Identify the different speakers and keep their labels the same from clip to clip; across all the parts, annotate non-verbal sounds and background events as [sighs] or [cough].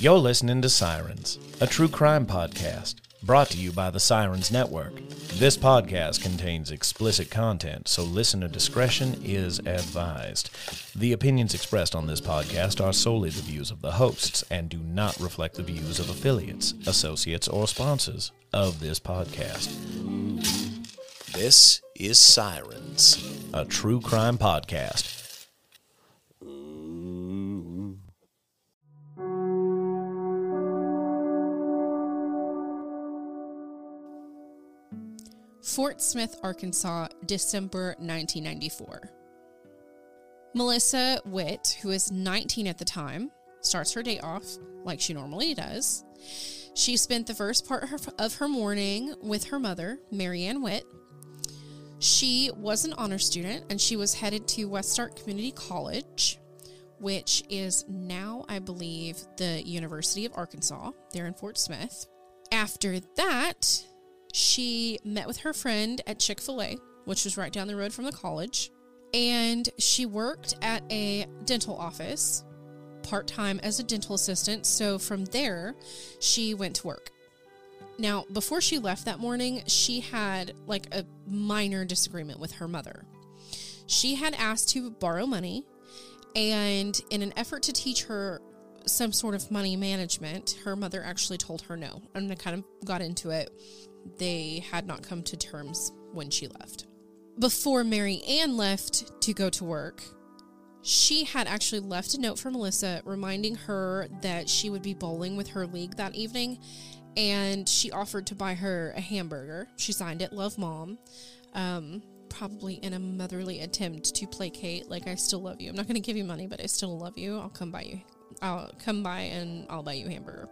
Speaker 1: You're listening to Sirens, a true crime podcast brought to you by the Sirens Network. This podcast contains explicit content, so listener discretion is advised. The opinions expressed on this podcast are solely the views of the hosts and do not reflect the views of affiliates, associates, or sponsors of this podcast.
Speaker 2: This is Sirens.
Speaker 1: A true crime podcast.
Speaker 3: Fort Smith, Arkansas, December 1994. Melissa Witt, who is 19 at the time, starts her day off like she normally does. She spent the first part of her morning with her mother, Marianne Witt. She was an honor student and she was headed to Westark Community College, which is now, I believe, the University of Arkansas. There in Fort Smith. After that, she met with her friend at Chick fil A, which was right down the road from the college. And she worked at a dental office part time as a dental assistant. So from there, she went to work. Now, before she left that morning, she had like a minor disagreement with her mother. She had asked to borrow money, and in an effort to teach her some sort of money management, her mother actually told her no. And I kind of got into it they had not come to terms when she left. Before Mary Ann left to go to work, she had actually left a note for Melissa reminding her that she would be bowling with her league that evening and she offered to buy her a hamburger. She signed it, Love Mom. Um, probably in a motherly attempt to placate, like, I still love you. I'm not going to give you money, but I still love you. I'll come by you. I'll come by and I'll buy you a hamburger.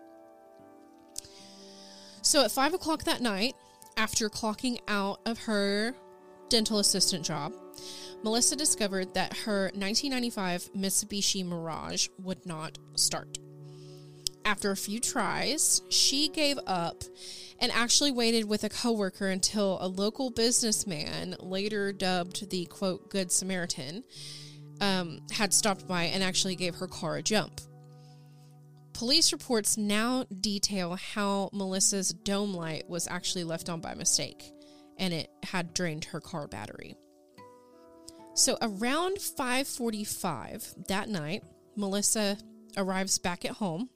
Speaker 3: So at five o'clock that night, after clocking out of her dental assistant job, Melissa discovered that her 1995 Mitsubishi Mirage would not start. After a few tries, she gave up and actually waited with a coworker until a local businessman, later dubbed the quote Good Samaritan, um, had stopped by and actually gave her car a jump. Police reports now detail how Melissa's dome light was actually left on by mistake and it had drained her car battery. So around 5:45 that night, Melissa arrives back at home.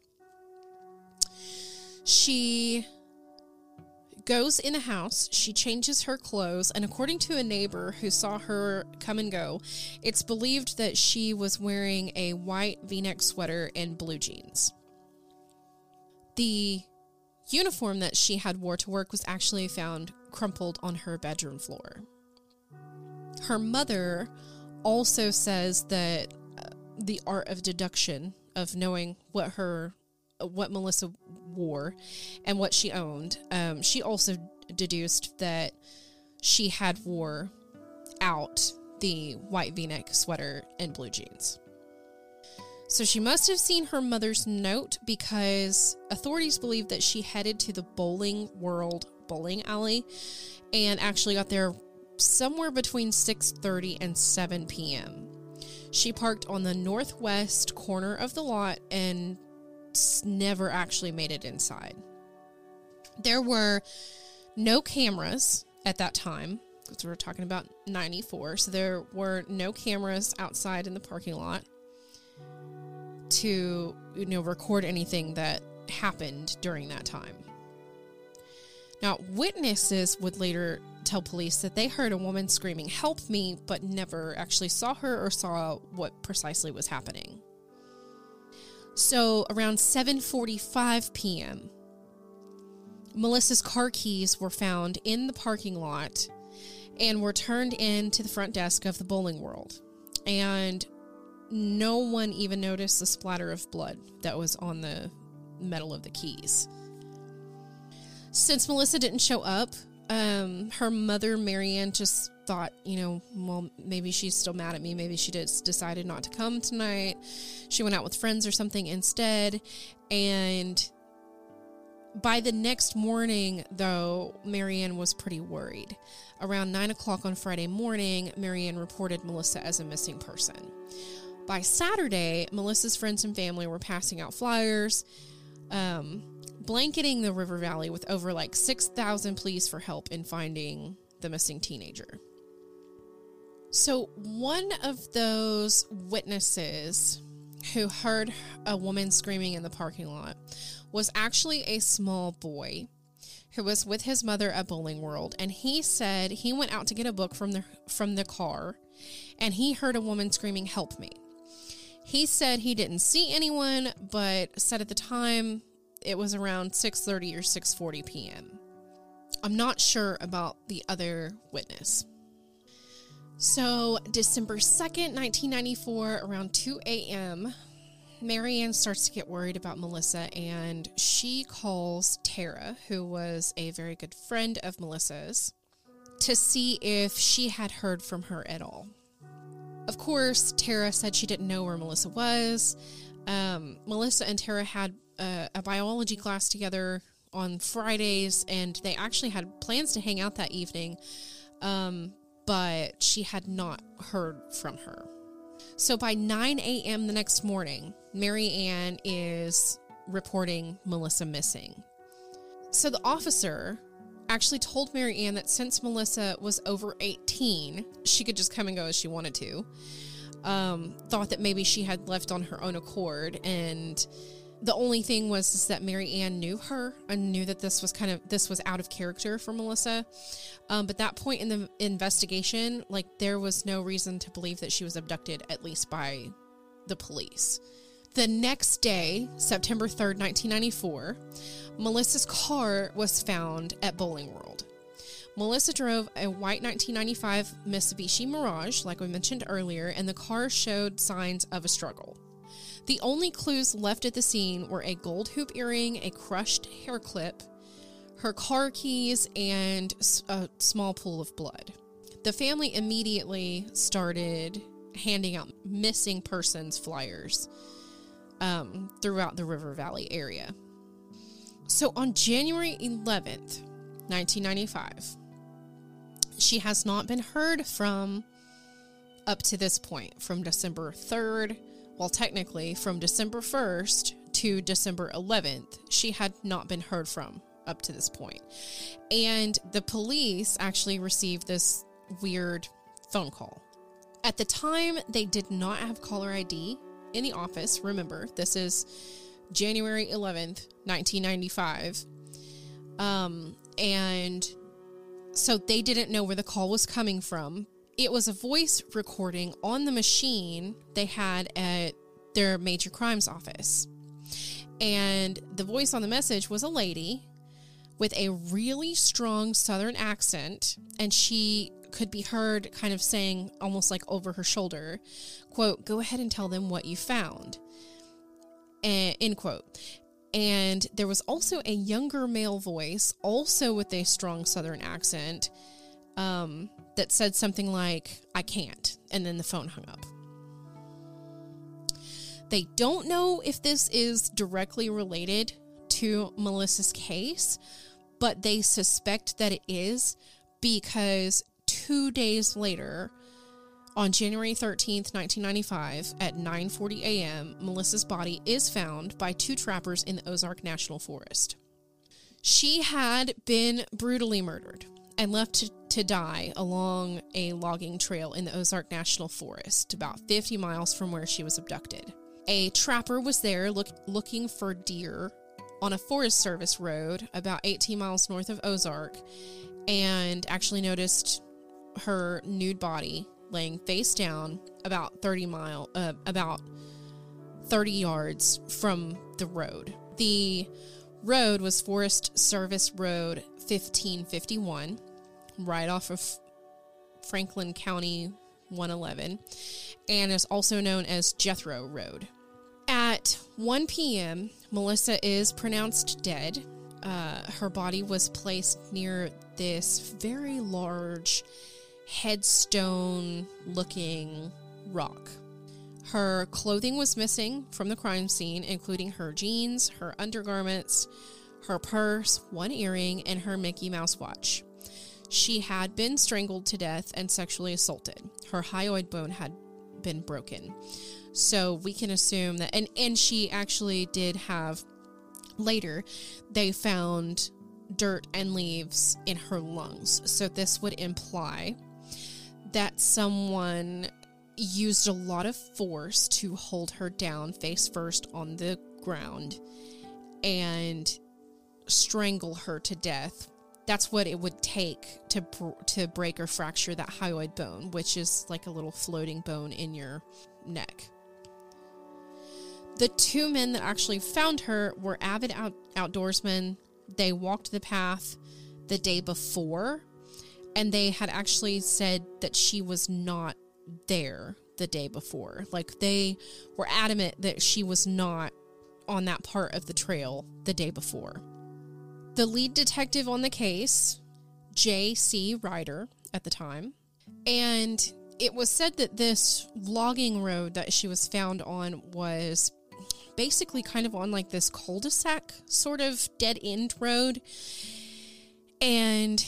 Speaker 3: She goes in a house, she changes her clothes, and according to a neighbor who saw her come and go, it's believed that she was wearing a white v neck sweater and blue jeans. The uniform that she had wore to work was actually found crumpled on her bedroom floor. Her mother also says that uh, the art of deduction of knowing what her what Melissa wore and what she owned. Um, she also deduced that she had wore out the white V-neck sweater and blue jeans. So she must have seen her mother's note because authorities believe that she headed to the Bowling World bowling alley and actually got there somewhere between 6:30 and 7 p.m. She parked on the northwest corner of the lot and never actually made it inside. There were no cameras at that time because we are talking about 94, so there were no cameras outside in the parking lot to you know record anything that happened during that time. Now, witnesses would later tell police that they heard a woman screaming, Help me, but never actually saw her or saw what precisely was happening. So around 7:45 p.m., Melissa's car keys were found in the parking lot and were turned in to the front desk of the bowling world. And no one even noticed the splatter of blood that was on the metal of the keys. Since Melissa didn't show up, um, her mother, Marianne, just thought, you know, well, maybe she's still mad at me. Maybe she just decided not to come tonight. She went out with friends or something instead. And by the next morning, though, Marianne was pretty worried. Around 9 o'clock on Friday morning, Marianne reported Melissa as a missing person. By Saturday, Melissa's friends and family were passing out flyers um, blanketing the river valley with over like 6,000 pleas for help in finding the missing teenager. So, one of those witnesses who heard a woman screaming in the parking lot was actually a small boy who was with his mother at Bowling World and he said he went out to get a book from the from the car and he heard a woman screaming help me. He said he didn't see anyone but said at the time it was around 6:30 or 6:40 p.m. I'm not sure about the other witness. So, December 2nd, 1994, around 2 a.m., Marianne starts to get worried about Melissa and she calls Tara, who was a very good friend of Melissa's, to see if she had heard from her at all. Of course, Tara said she didn't know where Melissa was. Um, Melissa and Tara had a, a biology class together on Fridays, and they actually had plans to hang out that evening, um, but she had not heard from her. So by 9 a.m. the next morning, Mary Ann is reporting Melissa missing. So the officer actually told Mary Ann that since Melissa was over 18, she could just come and go as she wanted to. Um, thought that maybe she had left on her own accord and the only thing was is that Mary Ann knew her and knew that this was kind of this was out of character for Melissa. Um, but that point in the investigation, like there was no reason to believe that she was abducted, at least by the police. The next day, September 3rd, 1994, Melissa's car was found at Bowling World. Melissa drove a white 1995 Mitsubishi Mirage, like we mentioned earlier, and the car showed signs of a struggle. The only clues left at the scene were a gold hoop earring, a crushed hair clip, her car keys, and a small pool of blood. The family immediately started handing out missing persons flyers um, throughout the River Valley area. So on January 11th, 1995, she has not been heard from up to this point from December 3rd well, technically, from December 1st to December 11th, she had not been heard from up to this point. And the police actually received this weird phone call. At the time, they did not have caller ID in the office. Remember, this is January 11th, 1995. Um, and so they didn't know where the call was coming from, it was a voice recording on the machine they had at their major crimes office. And the voice on the message was a lady with a really strong southern accent and she could be heard kind of saying almost like over her shoulder quote go ahead and tell them what you found and, end quote and there was also a younger male voice also with a strong southern accent um, that said something like, I can't. And then the phone hung up. They don't know if this is directly related to Melissa's case, but they suspect that it is because two days later, on January 13th, 1995, at 9:40 a.m., Melissa's body is found by two trappers in the Ozark National Forest. She had been brutally murdered and left to, to die along a logging trail in the Ozark National Forest, about 50 miles from where she was abducted. A trapper was there look, looking for deer on a Forest Service road about 18 miles north of Ozark and actually noticed her nude body laying face down about 30 mile uh, about 30 yards from the road. The road was Forest Service Road 1551 right off of Franklin County 111 and is also known as Jethro Road. At 1 p.m., Melissa is pronounced dead. Uh, her body was placed near this very large headstone looking rock. Her clothing was missing from the crime scene, including her jeans, her undergarments, her purse, one earring, and her Mickey Mouse watch. She had been strangled to death and sexually assaulted. Her hyoid bone had been broken. So we can assume that and and she actually did have Later, they found dirt and leaves in her lungs. So, this would imply that someone used a lot of force to hold her down face first on the ground and strangle her to death. That's what it would take to to break or fracture that hyoid bone, which is like a little floating bone in your neck. The two men that actually found her were avid out- outdoorsmen. They walked the path the day before, and they had actually said that she was not there the day before. Like they were adamant that she was not on that part of the trail the day before. The lead detective on the case, J.C. Ryder at the time, and it was said that this logging road that she was found on was basically kind of on like this cul-de-sac sort of dead end road and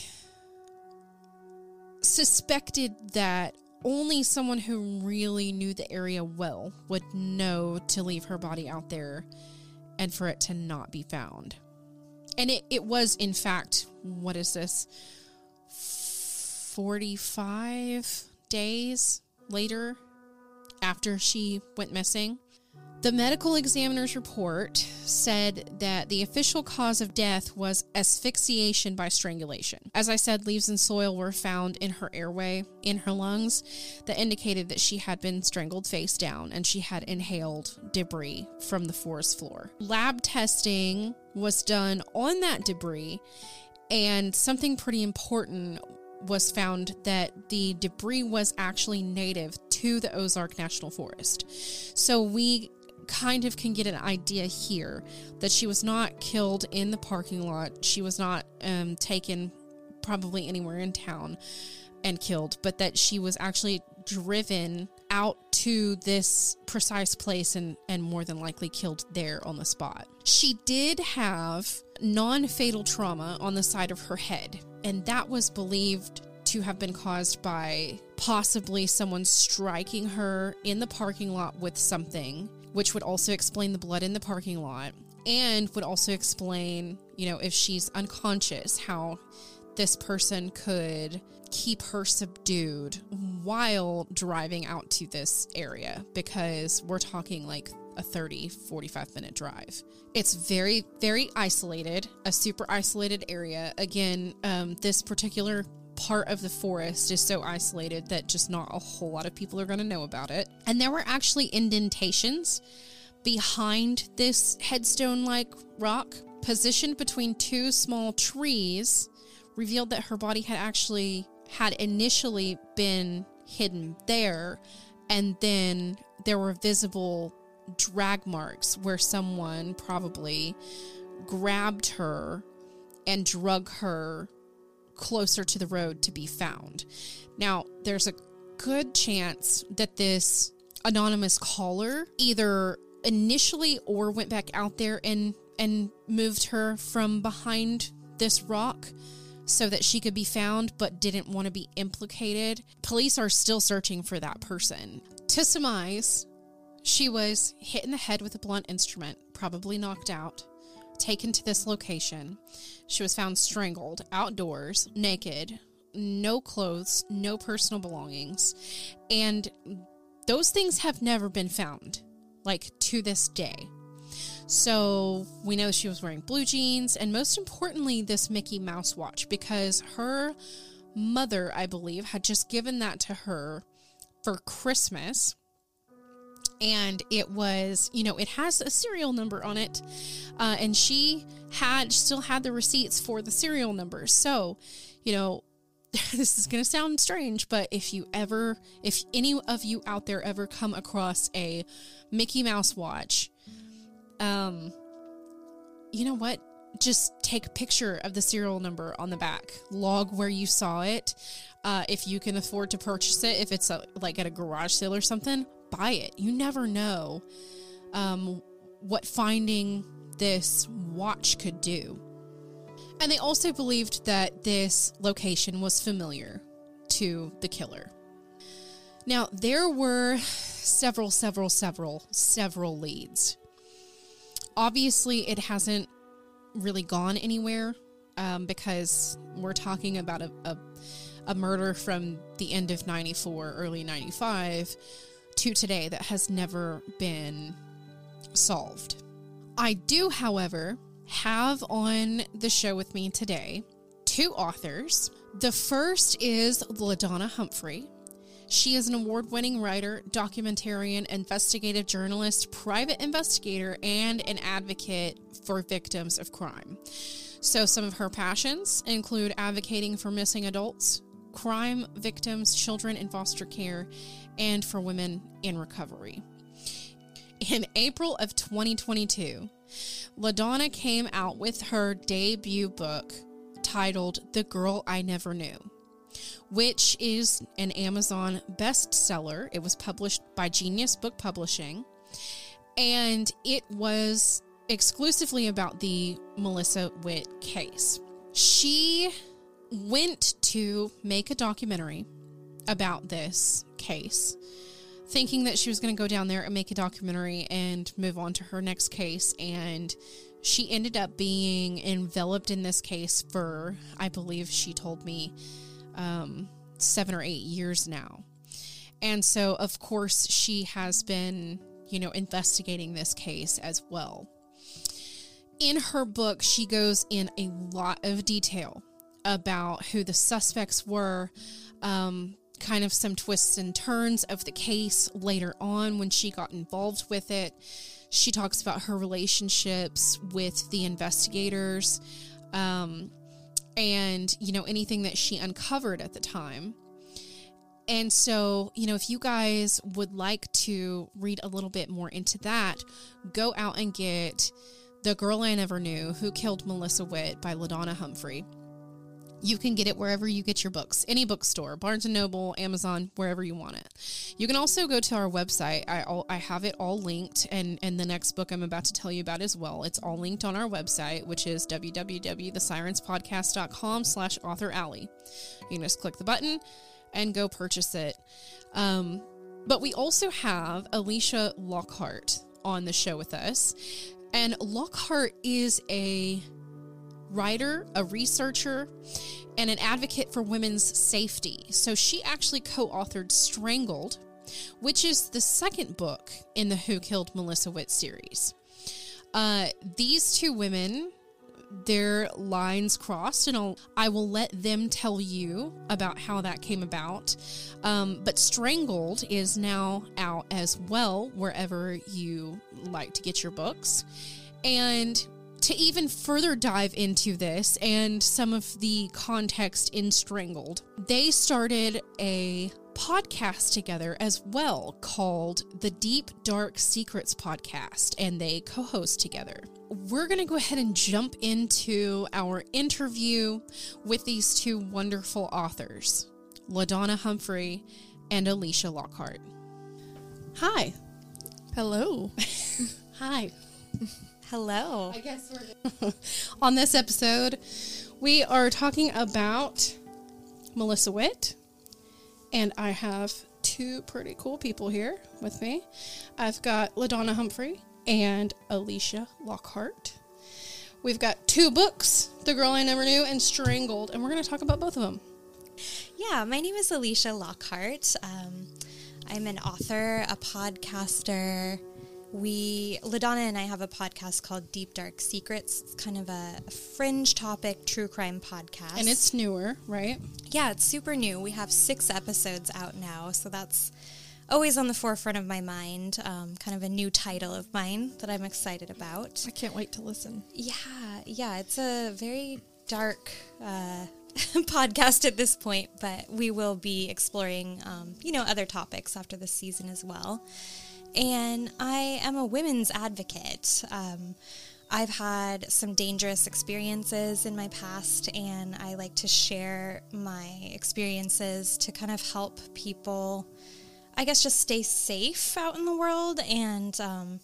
Speaker 3: suspected that only someone who really knew the area well would know to leave her body out there and for it to not be found. And it, it was, in fact, what is this? 45 days later after she went missing. The medical examiner's report said that the official cause of death was asphyxiation by strangulation. As I said, leaves and soil were found in her airway, in her lungs, that indicated that she had been strangled face down and she had inhaled debris from the forest floor. Lab testing was done on that debris, and something pretty important was found that the debris was actually native to the Ozark National Forest. So we kind of can get an idea here that she was not killed in the parking lot. She was not um, taken probably anywhere in town and killed, but that she was actually driven out to this precise place and, and more than likely killed there on the spot. She did have non fatal trauma on the side of her head, and that was believed to have been caused by possibly someone striking her in the parking lot with something which would also explain the blood in the parking lot and would also explain, you know, if she's unconscious, how this person could keep her subdued while driving out to this area because we're talking like a 30 45 minute drive. It's very very isolated a super isolated area. Again um, this particular part of the forest is so isolated that just not a whole lot of people are going to know about it. And there were actually indentations behind this headstone like rock, positioned between two small trees, revealed that her body had actually had initially been hidden there and then there were visible drag marks where someone probably grabbed her and drug her closer to the road to be found. Now, there's a good chance that this anonymous caller either initially or went back out there and and moved her from behind this rock so that she could be found but didn't want to be implicated. Police are still searching for that person. To surmise, she was hit in the head with a blunt instrument, probably knocked out, taken to this location. She was found strangled outdoors, naked, no clothes, no personal belongings. And those things have never been found, like to this day. So we know she was wearing blue jeans, and most importantly, this Mickey Mouse watch because her mother, I believe, had just given that to her for Christmas and it was you know it has a serial number on it uh, and she had still had the receipts for the serial numbers so you know [laughs] this is going to sound strange but if you ever if any of you out there ever come across a mickey mouse watch um you know what? Just take a picture of the serial number on the back. Log where you saw it. Uh, if you can afford to purchase it if it's a, like at a garage sale or something buy it. You never know um, what finding this watch could do. And they also believed that this location was familiar to the killer. Now, there were several, several, several, several leads. Obviously, it hasn't really gone anywhere um, because we're talking about a, a, a murder from the end of 94, early 95 to today that has never been solved. I do, however, have on the show with me today two authors. The first is LaDonna Humphrey. She is an award winning writer, documentarian, investigative journalist, private investigator, and an advocate for victims of crime. So, some of her passions include advocating for missing adults, crime victims, children in foster care, and for women in recovery. In April of 2022, LaDonna came out with her debut book titled The Girl I Never Knew, which is an Amazon bestseller. It was published by Genius Book Publishing, and it was exclusively about the Melissa Witt case. She went to make a documentary about this case, thinking that she was going to go down there and make a documentary and move on to her next case. And she ended up being enveloped in this case for, I believe she told me, um, seven or eight years now. And so, of course, she has been, you know, investigating this case as well. In her book, she goes in a lot of detail about who the suspects were, um, kind of some twists and turns of the case later on when she got involved with it. She talks about her relationships with the investigators um, and, you know, anything that she uncovered at the time. And so, you know, if you guys would like to read a little bit more into that, go out and get The Girl I Never Knew Who Killed Melissa Witt by LaDonna Humphrey. You can get it wherever you get your books, any bookstore, Barnes and Noble, Amazon, wherever you want it. You can also go to our website. I all, I have it all linked, and and the next book I'm about to tell you about as well. It's all linked on our website, which is www.thesirenspodcast.com slash author alley. You can just click the button and go purchase it. Um, but we also have Alecia Lockhart on the show with us, and Lockhart is a writer, a researcher, and an advocate for women's safety. So she actually co authored Strangled, which is the second book in the Who Killed Melissa Witt series. Uh, these two women, their lines crossed, and I'll, I will let them tell you about how that came about. Um, but Strangled is now out as well, wherever you like to get your books. And to even further dive into this and some of the context in Strangled, they started a podcast together as well called the Deep Dark Secrets Podcast, and they co host together. We're going to go ahead and jump into our interview with these two wonderful authors, LaDonna Humphrey and Alecia Lockhart. Hi.
Speaker 4: Hello. [laughs]
Speaker 3: Hi. [laughs]
Speaker 4: Hello.
Speaker 3: I guess we're [laughs] on this episode. We are talking about Melissa Witt, and I have two pretty cool people here with me. I've got LaDonna Humphrey and Alecia Lockhart. We've got two books, The Girl I Never Knew and Strangled, and we're going to talk about both of them.
Speaker 4: Yeah, my name is Alecia Lockhart. Um, I'm an author, a podcaster. We, LaDonna and I have a podcast called Deep Dark Secrets. It's kind of a, a fringe topic true crime podcast.
Speaker 3: And it's newer, right?
Speaker 4: yeah, it's super new. We have six episodes out now, so that's always on the forefront of my mind. Um, kind of a new title of mine that I'm excited about.
Speaker 5: I can't wait to listen.
Speaker 4: Yeah, yeah, it's a very dark uh, [laughs] podcast at this point, but we will be exploring, um, you know, other topics after this season as well. And I am a women's advocate. Um, I've had some dangerous experiences in my past, and I like to share my experiences to kind of help people, I guess, just stay safe out in the world and um,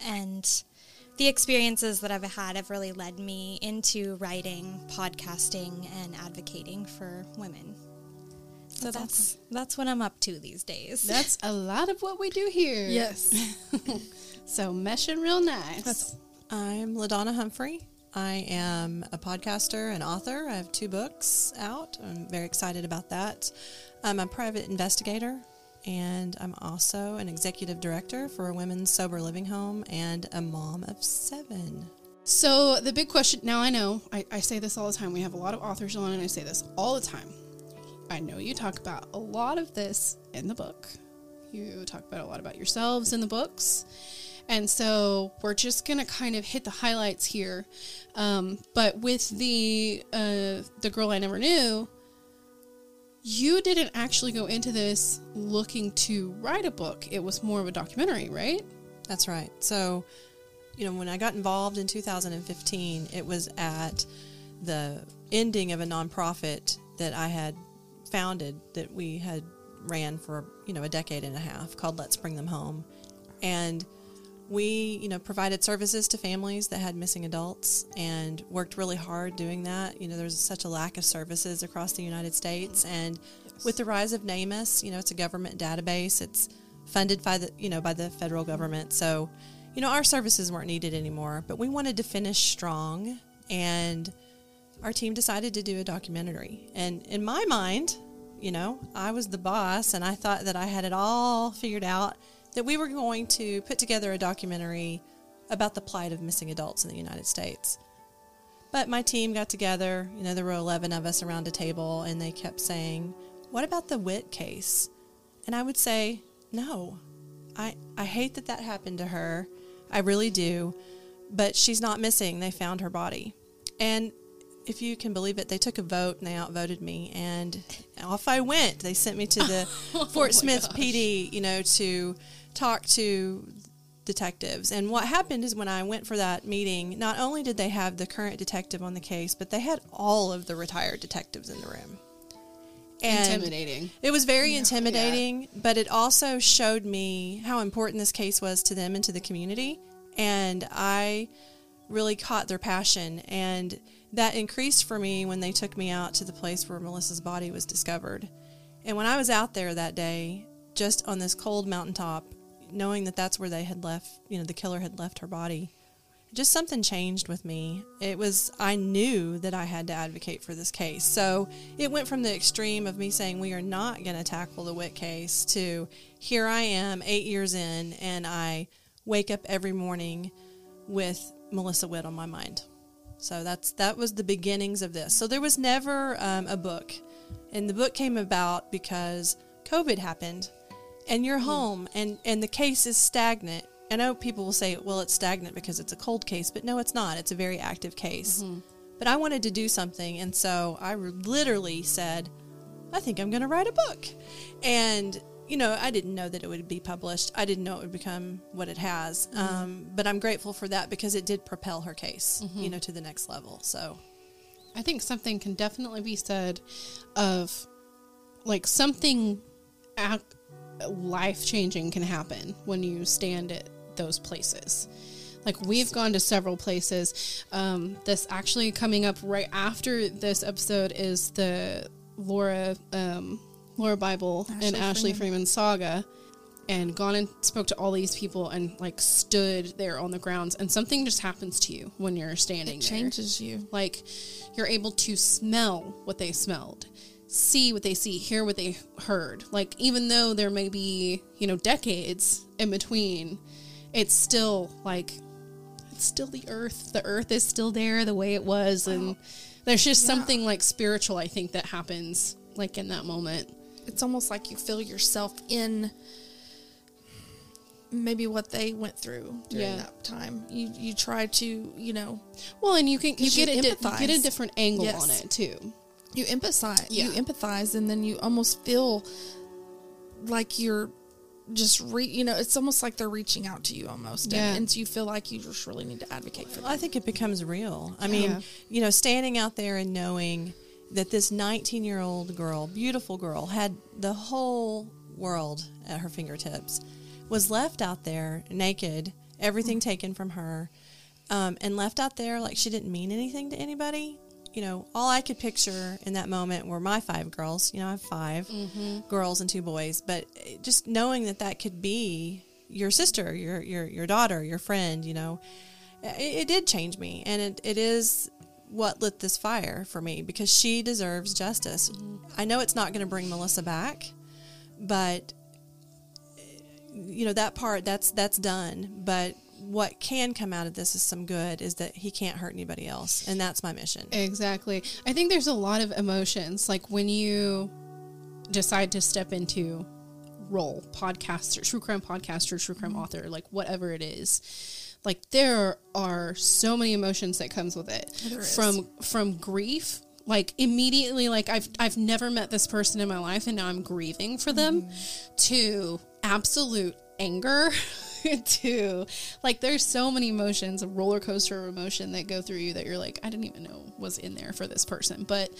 Speaker 4: and the experiences that I've had have really led me into writing, podcasting, and advocating for women. So
Speaker 3: That's
Speaker 4: that's that's, what I'm up to these days.
Speaker 3: That's a lot of what we do here.
Speaker 5: Yes. [laughs]
Speaker 3: So meshing real nice.
Speaker 5: That's, I'm LaDonna Humphrey, I am a podcaster and author. I have two books out. I'm very excited about that. I'm a private investigator, and I'm also an executive director for a women's sober living home and a mom of seven.
Speaker 3: So the big question now I know I, I say this all the time. We have a lot of authors on, and I say this all the time. I know you talk about a lot of this in the book. You talk about a lot about yourselves in the books. And so we're just gonna kind of hit the highlights here. Um, but with the uh, the girl I never knew, you didn't actually go into this looking to write a book. It was more of a documentary, right?
Speaker 5: That's right. So, you know, when I got involved in 2015, it was at the ending of a nonprofit that I had founded that we had ran for, you know, a decade and a half called Let's Bring Them Home. And we, you know, provided services to families that had missing adults and worked really hard doing that. You know, there's such a lack of services across the United States and with the rise of NAMUS, you know, it's a government database. It's funded by the, you know, by the federal government. So, you know, our services weren't needed anymore, but we wanted to finish strong and our team decided to do a documentary. And in my mind, you know, I was the boss and I thought that I had it all figured out that we were going to put together a documentary about the plight of missing adults in the United States. But my team got together, you know, there were 11 of us around a table, and they kept saying, What about the Witt case? And I would say, No, I, I hate that that happened to her. I really do. But she's not missing. They found her body. And if you can believe it, they took a vote and they outvoted me, and off I went. They sent me to the [laughs] Fort oh Smith PD, you know, to talk to detectives. And what happened is when I went for that meeting, not only did they have the current detective on the case, but they had all of the retired detectives in the room. And
Speaker 3: Intimidating.
Speaker 5: It was very intimidating, but it also showed me how important this case was to them and to the community. And I really caught their passion. And that increased for me when they took me out to the place where Melissa's body was discovered. And when I was out there that day, just on this cold mountaintop, knowing that that's where they had left, you know, the killer had left her body, just something changed with me. It was, I knew that I had to advocate for this case. So it went from the extreme of me saying, we are not going to tackle the Witt case to here I am, eight years in, and I wake up every morning with Melissa Witt on my mind. So that's that was the beginnings of this. So there was never um, a book, and the book came about because COVID happened, and you're home, and and the case is stagnant. I know people will say, well, it's stagnant because it's a cold case, but no, it's not. It's a very active case. But I wanted to do something, and so I literally said, I think I'm going to write a book, and you know, I didn't know that it would be published. I didn't know it would become what it has. Um, but I'm grateful for that because it did propel her case, you know, to the next level. So
Speaker 3: I think something can definitely be said of like something life changing can happen when you stand at those places. Like we've gone to several places. Um, this actually coming up right after this episode is the Laura um, Lauria Bible and
Speaker 6: Ashley
Speaker 3: Ashley
Speaker 6: Freeman.
Speaker 3: Freeman saga, and gone and spoke to all these people and like stood there on the grounds, and something just happens to you when you're standing
Speaker 6: It
Speaker 3: there.
Speaker 6: changes you.
Speaker 3: Like you're able to smell what they smelled, see what they see, hear what they heard. Like even though there may be, you know, decades in between, it's still like it's still the earth. The earth is still there the way it was and there's just something like spiritual I think that happens like in that moment.
Speaker 6: It's almost like you feel yourself in maybe what they went through during
Speaker 3: Yeah.
Speaker 6: that time. You you try to, you know,
Speaker 3: Well, and you can you
Speaker 6: 'Cause you
Speaker 3: get a di- you get a different angle
Speaker 6: Yes.
Speaker 3: on it too.
Speaker 6: you empathize. You empathize and then you almost feel like you're just re you know, it's almost like they're reaching out to you almost.
Speaker 3: Yeah.
Speaker 6: And, and so you feel like you just really need to advocate for them.
Speaker 5: I think it becomes real. I mean,
Speaker 3: Yeah.
Speaker 5: you know, standing out there and knowing that this 19 year old girl, beautiful girl, had the whole world at her fingertips, was left out there naked, everything taken from her, um, and left out there like she didn't mean anything to anybody. You know, all I could picture in that moment were my five girls. You know, I have 5 girls and two boys, but just knowing that that could be your sister, your your your daughter, your friend, you know, it, it did change me, and it, it is what lit this fire for me because she deserves justice. I know it's not going to bring Melissa back, but you know that part that's that's done. But what can come out of this is some good is that he can't hurt anybody else, and that's my mission.
Speaker 3: Exactly. I think there's a lot of emotions. Like when you decide to step into role, podcaster, true crime podcaster, true crime mm-hmm. author, like whatever it is. Like there are so many emotions that comes with it. From from grief, like immediately like I've I've never met this person in my life and now I'm grieving for them mm-hmm. to absolute anger [laughs] to like there's so many emotions a roller coaster of emotion that go through you that you're like i didn't even know was in there for this person. But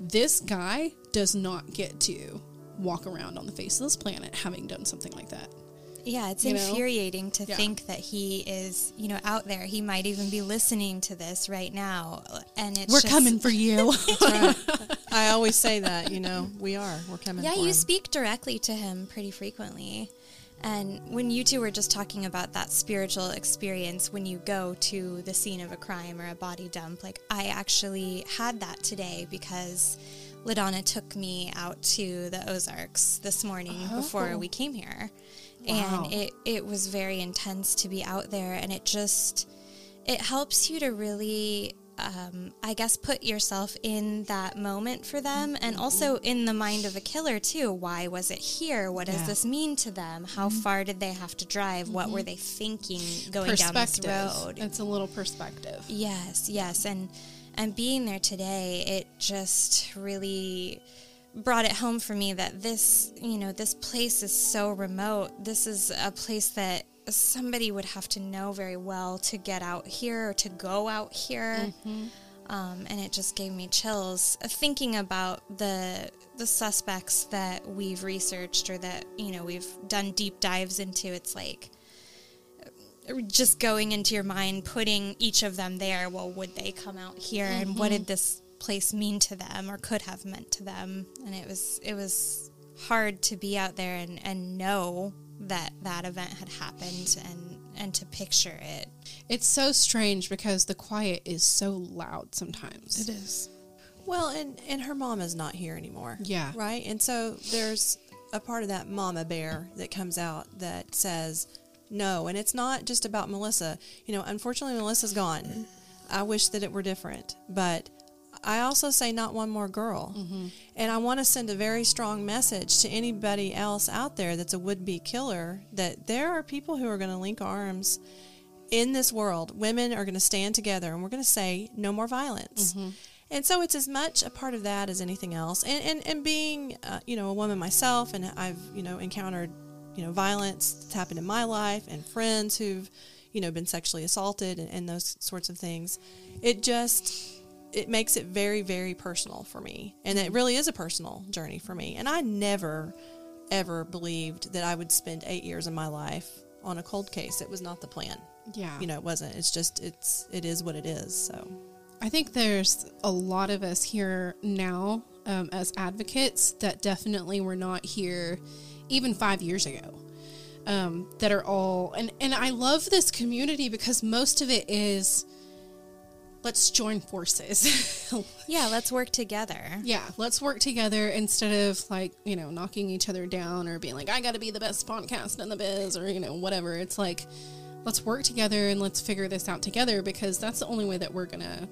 Speaker 3: this guy does not get to walk around on the face of this planet having done something like that
Speaker 4: Yeah, it's
Speaker 3: You know?
Speaker 4: infuriating to
Speaker 3: Yeah.
Speaker 4: think that he is, you know, out there. He might even be listening to this right now, and it's
Speaker 3: we're
Speaker 4: just-
Speaker 3: coming for you [laughs] [laughs]
Speaker 5: I always say that, you know, we are. We're coming.
Speaker 4: Yeah,
Speaker 5: for
Speaker 4: you
Speaker 5: him.
Speaker 4: speak directly to him pretty frequently. And when you two were just talking about that spiritual experience when you go to the scene of a crime or a body dump, like I actually had that today because LaDonna took me out to the Ozarks this morning oh, before we came here.
Speaker 3: Wow.
Speaker 4: And it, it was very intense to be out there and it just it helps you to really um, I guess put yourself in that moment for them and mm-hmm. also in the mind of a killer too. Why was it here? What does
Speaker 3: Yeah.
Speaker 4: this mean to them? How mm-hmm. far did they have to drive? What were mm-hmm. they thinking going down this road?
Speaker 3: it's a little perspective
Speaker 4: Yes, yes, and and being there today, it just really brought it home for me that this, you know, this place is so remote. This is a place that somebody would have to know very well to get out here or to go out here. Um, and it just gave me chills uh, thinking about the the suspects that we've researched or that you know we've done deep dives into. It's like just going into your mind, putting each of them there. Well, would they come out here, and what did this place mean to them, or could have meant to them? And it was it was hard to be out there and, and know that that event had happened, and and to picture it.
Speaker 3: it's so strange because the quiet is so loud sometimes
Speaker 6: It is.
Speaker 5: Well, and and her mom is not here anymore.
Speaker 3: Yeah.
Speaker 5: Right. And so there's a part of that mama bear that comes out that says no, and it's not just about Melissa. You know, unfortunately, Melissa's gone. I wish that it were different, but I also say not one more girl. And I want to send a very strong message to anybody else out there that's a would-be killer that there are people who are going to link arms in this world, women are going to stand together and we're going to say no more violence. And so it's as much a part of that as anything else. And and, and being uh, you know a woman myself, and I've you know encountered you know violence that's happened in my life, and friends who've you know been sexually assaulted and, and those sorts of things. It just it makes it very very personal for me, and it really is a personal journey for me. And I never ever believed that I would spend eight years of my life on a cold case. It was not the plan
Speaker 3: yeah
Speaker 5: you know it wasn't it's just it's it is what it is so
Speaker 3: I think there's a lot of us here now um, as advocates that definitely were not here even five years ago. Um, that are all and and I love this community because most of it is let's join forces. [laughs]
Speaker 4: Yeah, let's work together.
Speaker 3: yeah, let's work together instead of like you know knocking each other down or being like I got to be the best podcast in the biz or you know whatever. It's like let's work together and let's figure this out together because that's the only way that we're gonna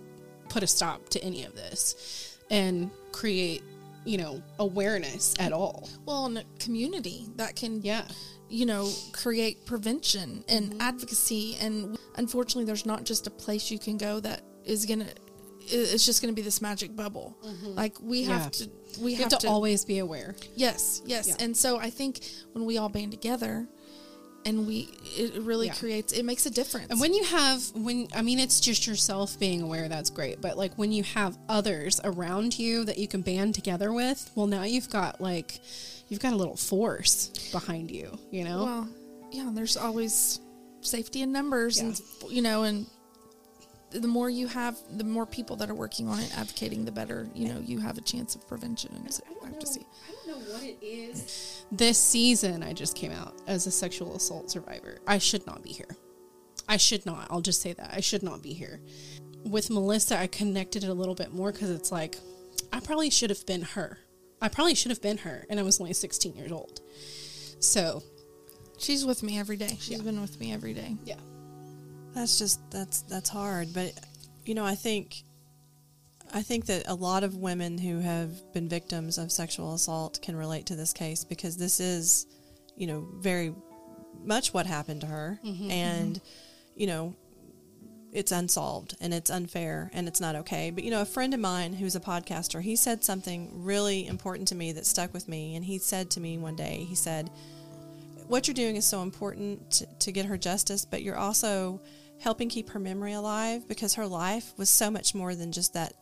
Speaker 3: put a stop to any of this and create you know awareness at all.
Speaker 6: Well, in a community that can,
Speaker 3: Yeah.
Speaker 6: you know, create prevention and mm-hmm. advocacy. And unfortunately, there's not just a place you can go that is going to, it's just going to be this magic bubble. Mm-hmm. Like we
Speaker 3: Yeah.
Speaker 6: have to, we have,
Speaker 3: have to,
Speaker 6: to,
Speaker 3: always be aware.
Speaker 6: yes, yes.
Speaker 3: Yeah.
Speaker 6: And so I think when we all band together and we, it really
Speaker 3: Yeah.
Speaker 6: creates, it makes a difference.
Speaker 3: And when you have when I mean it's just yourself being aware that's great, but like when you have others around you that you can band together with, well now you've got like you've got a little force behind you, you know?
Speaker 6: Well, yeah, there's always safety in numbers, and you know, and the more you have, the more people that are working on it, advocating, the better. You know, you have a chance of prevention. And so I have to see.
Speaker 3: I don't know what it is. This season I just came out as a sexual assault survivor. I should not be here. I should not. I'll just say that. I should not be here. With Melissa, I connected it a little bit more because it's like, I probably should have been her. I probably should have been her, and I was only 16 years old. So,
Speaker 6: She's with me every day. She's
Speaker 3: Yeah.
Speaker 6: been with me every day.
Speaker 3: yeah.
Speaker 5: That's just that's that's hard, but you know, I think I think that a lot of women who have been victims of sexual assault can relate to this case because this is, you know, very much what happened to her. Mm-hmm, and mm-hmm. you know, it's unsolved and it's unfair and it's not okay. But you know, a friend of mine who's a podcaster, he said something really important to me that stuck with me. And he said to me one day, he said, what you're doing is so important to, to get her justice, but you're also helping keep her memory alive because her life was so much more than just that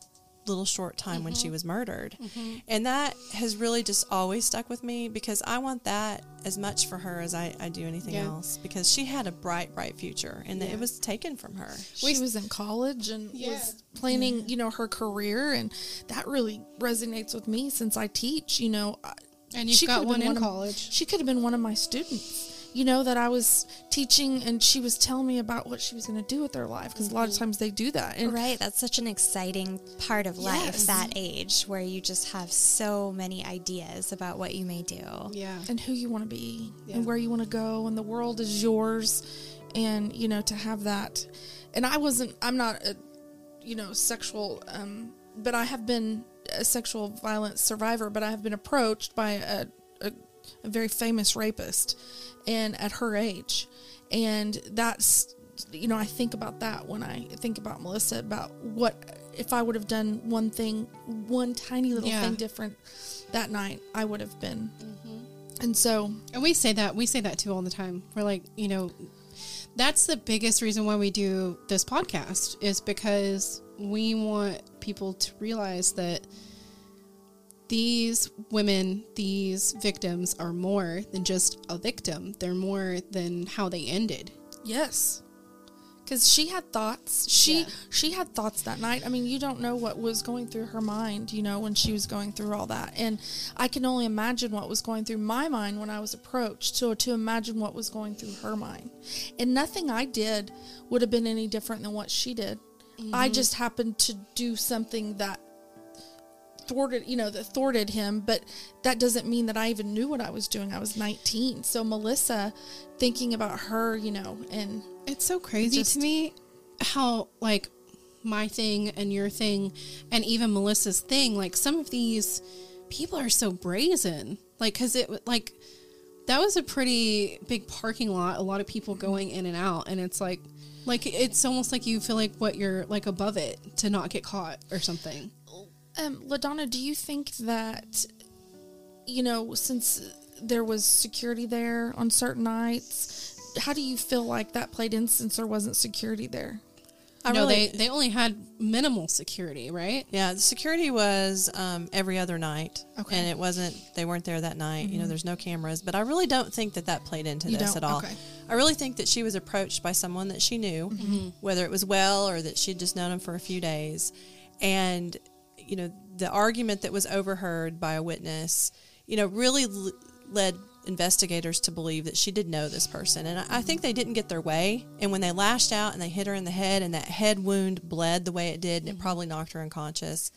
Speaker 5: little short time when
Speaker 3: Mm-hmm.
Speaker 5: she was murdered. And that has really just always stuck with me because I want that as much for her as I, I do anything
Speaker 3: Yeah.
Speaker 5: else because she had a bright, bright future and
Speaker 3: Yeah.
Speaker 5: it was taken from her.
Speaker 6: She was in college and
Speaker 3: Yeah.
Speaker 6: was planning, you know, her career, and that really resonates with me since I teach. You know,
Speaker 3: And you've
Speaker 6: she
Speaker 3: got
Speaker 6: could have been
Speaker 3: one in
Speaker 6: of-
Speaker 3: college.
Speaker 6: she could have been one of my students. You know that I was teaching, and she was telling me about what she was going to do with their life because a lot of times they do that. And
Speaker 4: Right, that's such an exciting part of life,
Speaker 6: Yes.
Speaker 4: that age where you just have so many ideas about what you may do.
Speaker 3: Yeah.
Speaker 6: and who you want to be
Speaker 3: Yeah.
Speaker 6: and where you want to go and the world is yours and you know to have that and i wasn't i'm not a you know sexual um but i have been a sexual violence survivor but i have been approached by a, a, a very famous rapist and at her age and that's you know i think about that when i think about melissa about what if i would have done one thing one tiny little
Speaker 3: Yeah.
Speaker 6: thing different that night i would have been mm-hmm. and so
Speaker 3: And we say that we say that too all the time. We're like, you know, that's the biggest reason why we do this podcast is because we want people to realize that these women, these victims are more than just a victim. They're more than how they ended.
Speaker 6: Yes. Cuz she had thoughts. She
Speaker 3: Yeah.
Speaker 6: she had thoughts that night. I mean, you don't know what was going through her mind, you know, when she was going through all that. And I can only imagine what was going through my mind when I was approached. So to imagine what was going through her mind. And nothing I did would have been any different than what she did. I mm-hmm. just happened to do something that thwarted you know that thwarted him but that doesn't mean that i even knew what i was doing. I was 19 so melissa thinking about her you know and
Speaker 3: It's so crazy
Speaker 6: just-
Speaker 3: to me how like my thing and your thing and even Melissa's thing like some of these people are so brazen. Like cuz it like that was a pretty big parking lot a lot of people mm-hmm. going in and out and it's like like it's almost like you feel like what you're like above it to not get caught or something
Speaker 6: Um, LaDonna, do you think that, you know, since there was security there on certain nights, how do you feel like that played in since there wasn't security there?
Speaker 5: I
Speaker 3: no
Speaker 5: really-
Speaker 3: they they only had minimal security right
Speaker 5: Yeah, the security was um, every other night,
Speaker 6: Okay.
Speaker 5: and it wasn't. They weren't there that night. You know, there's no cameras, but I really don't think that that played into
Speaker 6: You
Speaker 5: this
Speaker 6: don't?
Speaker 5: at all.
Speaker 6: Okay.
Speaker 5: I really think that she was approached by someone that she knew, whether it was well or that she'd just known him for a few days, and you know, the argument that was overheard by a witness, you know, really l- led investigators to believe that she did know this person. And I, I think they didn't get their way. And when they lashed out and they hit her in the head and that head wound bled the way it did, and it probably knocked her unconscious,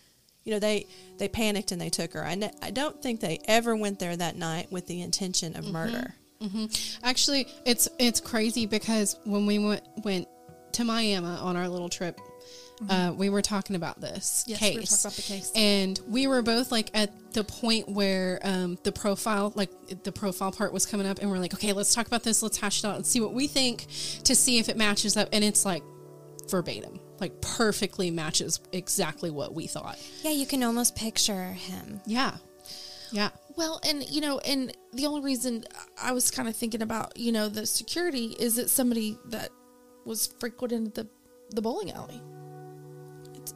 Speaker 5: you know, they, they panicked and they took her. I, don't think they ever went there that night with the intention of mm-hmm. murder. Mm-hmm.
Speaker 3: Actually, it's it's crazy because when we went went to Miami on our little trip, uh, we were talking about this
Speaker 6: Yes,
Speaker 3: case.
Speaker 6: we were talking about the case.
Speaker 3: and we were both like at the point where um, the profile, like the profile part, was coming up, and we're like, okay, let's talk about this. Let's hash it out and see what we think to see if it matches up. And it's like verbatim, like perfectly matches exactly what we thought.
Speaker 4: Yeah, you can almost picture him.
Speaker 3: Yeah, yeah.
Speaker 6: Well, and you know, and the only reason I was kind of thinking about, you know, the security is it somebody that was frequenting the the bowling alley.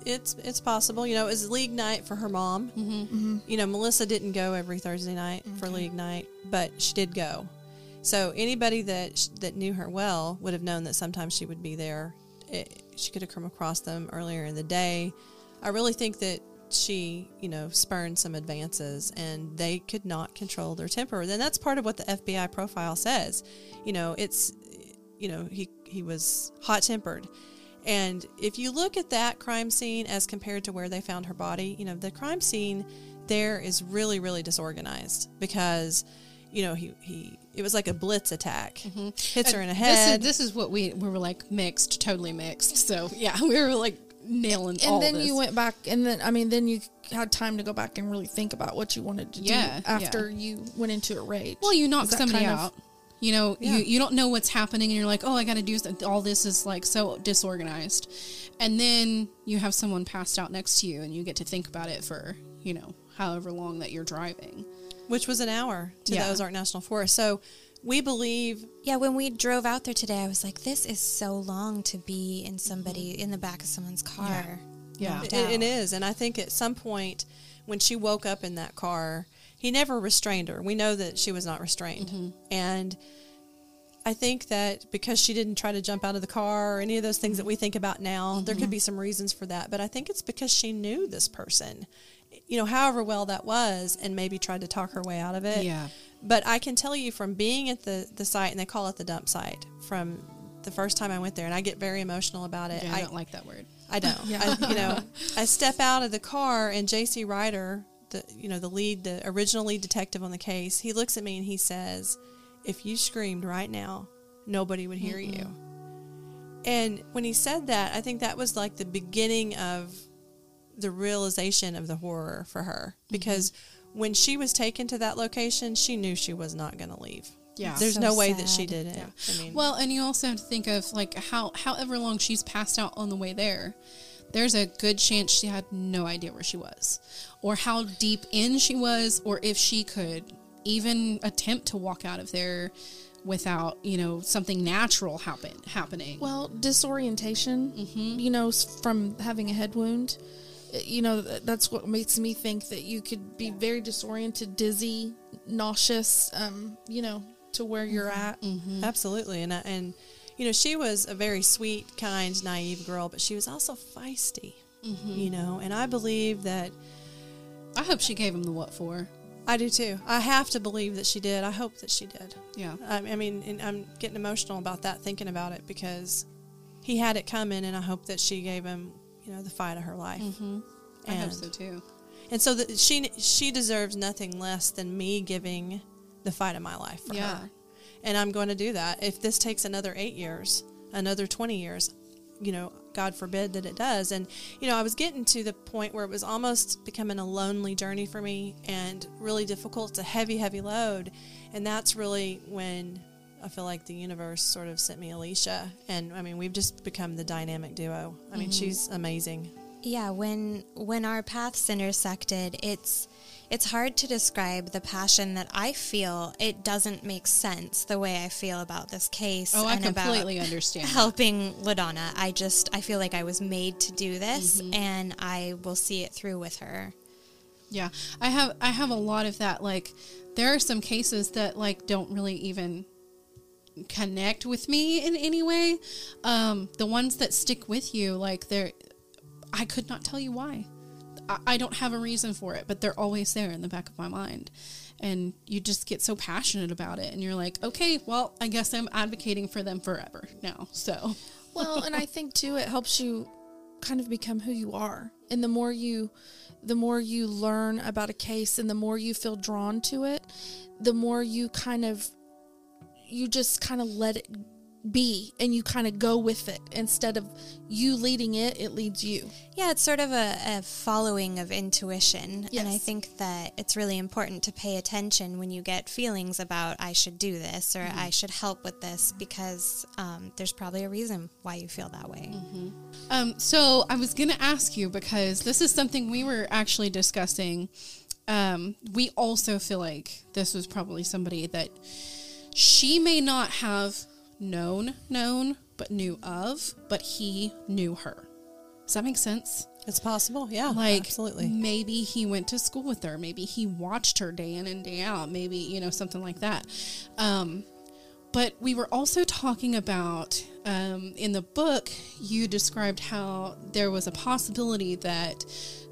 Speaker 5: It's, it's it's possible. You know, it was league night for her mom. Mm-hmm. You know, Melissa didn't go every Thursday night for league night, but she did go. So anybody that that knew her well would have known that sometimes she would be there. It, she could have come across them earlier in the day. I really think that she, you know, spurned some advances, and they could not control their temper. Then that's part of what the FBI profile says. You know, it's you know, he he was hot tempered. And if you look at that crime scene as compared to where they found her body, you know, the crime scene there is really really disorganized because you know, he, he it was like a blitz attack. Mm-hmm. Hits her in the
Speaker 3: This
Speaker 5: head.
Speaker 3: is, this is what we we were like mixed, totally mixed. So yeah, [laughs] we were like nailing all
Speaker 6: and then
Speaker 3: this.
Speaker 6: you went back and then i mean then you had time to go back and really think about what you wanted to
Speaker 3: Yeah,
Speaker 6: do after you went into a rage
Speaker 3: Well, you
Speaker 6: knocked
Speaker 3: somebody
Speaker 6: kind of-
Speaker 3: out. You know,
Speaker 6: Yeah.
Speaker 3: you, you don't know what's happening, and you're like, oh, I got to do something. All this is like so disorganized, and then you have someone passed out next to you, and you get to think about it for you know however long that you're driving.
Speaker 5: which was an hour to
Speaker 3: Yeah.
Speaker 5: the Ozark National Forest. So we believe
Speaker 4: Yeah, when we drove out there today, I was like, this is so long to be in somebody in the back of someone's car.
Speaker 3: Yeah.
Speaker 4: knocked
Speaker 5: It, it
Speaker 4: out.
Speaker 5: is, and I think at some point when she woke up in that car, he never restrained her. We know that she was not restrained, mm-hmm. and I think that because she didn't try to jump out of the car or any of those things that we think about now, there could mm-hmm. be some reasons for that. But I think it's because she knew this person, you know, however well that was, and maybe tried to talk her way out of it.
Speaker 3: Yeah.
Speaker 5: But I can tell you from being at the the site, and they call it the dump site, from the first time I went there, and I get very emotional about it.
Speaker 3: Yeah, I
Speaker 5: I,
Speaker 3: don't like that word.
Speaker 5: I don't. [laughs] I, you know, I step out of the car and J.C. Ryder, the you know the lead, the original lead detective on the case, he looks at me and he says, "If you screamed right now, nobody would hear you." And when he said that, I think that was like the beginning of the realization of the horror for her mm-hmm. because when she was taken to that location, she knew she was not going to leave.
Speaker 3: Yeah.
Speaker 5: There's
Speaker 4: So
Speaker 5: no way that she did it. I mean,
Speaker 3: Well, and you also have to think of like how however long she's passed out on the way there. There's a good chance she had no idea where she was, or how deep in she was, or if she could even attempt to walk out of there without you know something natural happen happening.
Speaker 6: well disorientation you know from having a head wound uh, you know that's what makes me think that you could be very disoriented dizzy nauseous um you know to where you're at
Speaker 5: Absolutely, and I- and you know she was a very sweet, kind, naive girl, but she was also feisty. You know, and I believe that
Speaker 3: I hope she gave him the what for.
Speaker 5: I do too. I have to believe that she did. I hope that she did.
Speaker 3: Yeah.
Speaker 5: I, I mean, and I'm getting emotional about that, thinking about it because he had it coming, and I hope that she gave him, you know, the fight of her life.
Speaker 3: Mm-hmm. I hope so too.
Speaker 5: And so that she she deserves nothing less than me giving the fight of my life for
Speaker 3: Yeah.
Speaker 5: her. And I'm going to do that. If this takes another 8 years, another 20 years, you know, God forbid that it does. And you know, I was getting to the point where it was almost becoming a lonely journey for me and really difficult. It's a heavy heavy load. And that's really when I feel like the universe sort of sent me Alecia. And I mean, we've just become the dynamic duo. I mean, mm-hmm. she's amazing.
Speaker 4: Yeah, when when our paths intersected, it's it's hard to describe the passion that I feel. It doesn't make sense the way I feel about this case.
Speaker 3: Oh, I
Speaker 4: and about
Speaker 3: completely understand.
Speaker 4: helping LaDonna. I just I feel like I was made to do this,
Speaker 3: Mm-hmm.
Speaker 4: and I will see it through with her.
Speaker 3: Yeah, I have I have a lot of that. Like, there are some cases that like don't really even connect with me in any way. Um, the ones that stick with you, like they're, I could not tell you why. I, don't have a reason for it, but they're always there in the back of my mind. And you just get so passionate about it, and you're like, okay, well, I guess I'm advocating for them forever now. So,
Speaker 6: well and i think too it helps you kind of become who you are and the more you the more you learn about a case and the more you feel drawn to it the more you kind of you just kind of let it be and you kind of go with it instead of you leading it it leads you
Speaker 4: Yeah, it's sort of a, a following of intuition. yes. And I think that it's really important to pay attention when you get feelings about, I should do this or I should help with this because um, there's probably a reason why you feel that way.
Speaker 3: Um, so I was going to ask you because this is something we were actually discussing. Um, we also feel like this was probably somebody that she may not have known, known, but knew of, but he knew her. Does that make sense?
Speaker 5: It's possible. Yeah.
Speaker 3: Like,
Speaker 5: absolutely.
Speaker 3: maybe he went to school with her. Maybe he watched her day in and day out. Maybe, you know, something like that. Um, but we were also talking about um, in the book, you described how there was a possibility that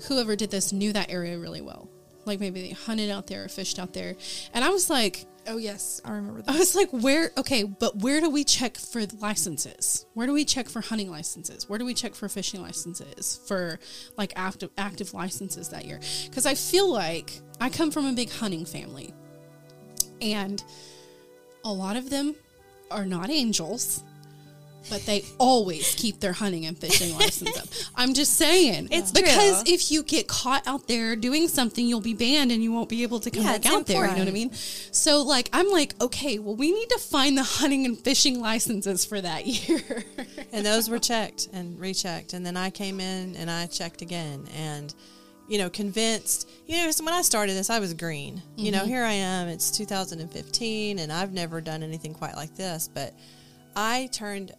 Speaker 3: whoever did this knew that area really well. Like maybe they hunted out there or fished out there. And I was like,
Speaker 6: Oh yes, I remember that.
Speaker 3: I was like, where? Okay, but where do we check for licenses? Where do we check for hunting licenses? Where do we check for fishing licenses? For like active active licenses that year? Because I feel like I come from a big hunting family, and a lot of them are not angels. But they always keep their hunting and fishing license up. I'm just saying.
Speaker 4: It's
Speaker 3: because
Speaker 4: true.
Speaker 3: if you get caught out there doing something, you'll be banned and you won't be able to come
Speaker 4: Yeah,
Speaker 3: back out there. You know what I mean? So like I'm like, okay, well we need to find the hunting and fishing licenses for that year. [laughs]
Speaker 5: and those were checked and rechecked and then i came in and i checked again and you know convinced you know so when i started this i was green you know mm-hmm. here i am it's 2015 and i've never done anything quite like this but i turned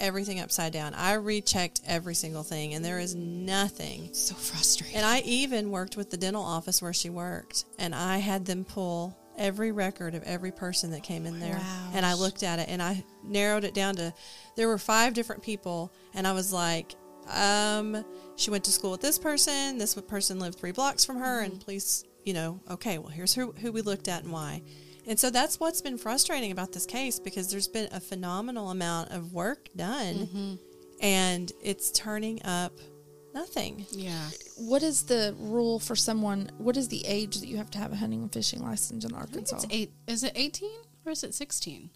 Speaker 5: everything upside down i rechecked every single thing and there is nothing
Speaker 3: so frustrating.
Speaker 5: and I even worked with the dental office where she worked, and I had them pull every record of every person that came in there.
Speaker 4: Wow.
Speaker 5: And I looked at it and I narrowed it down to there were five different people, and I was like, um, she went to school with this person, this person lived three blocks from her, and please, you know, okay, well, here's who, who we looked at and why. And so that's what's been frustrating about this case because there's been a phenomenal amount of work done, mm-hmm. and it's turning up nothing.
Speaker 3: yeah.
Speaker 6: What is the rule for someone? What is the age that you have to have a hunting and fishing license in Arkansas?
Speaker 3: it's eight is it eighteen or is it sixteen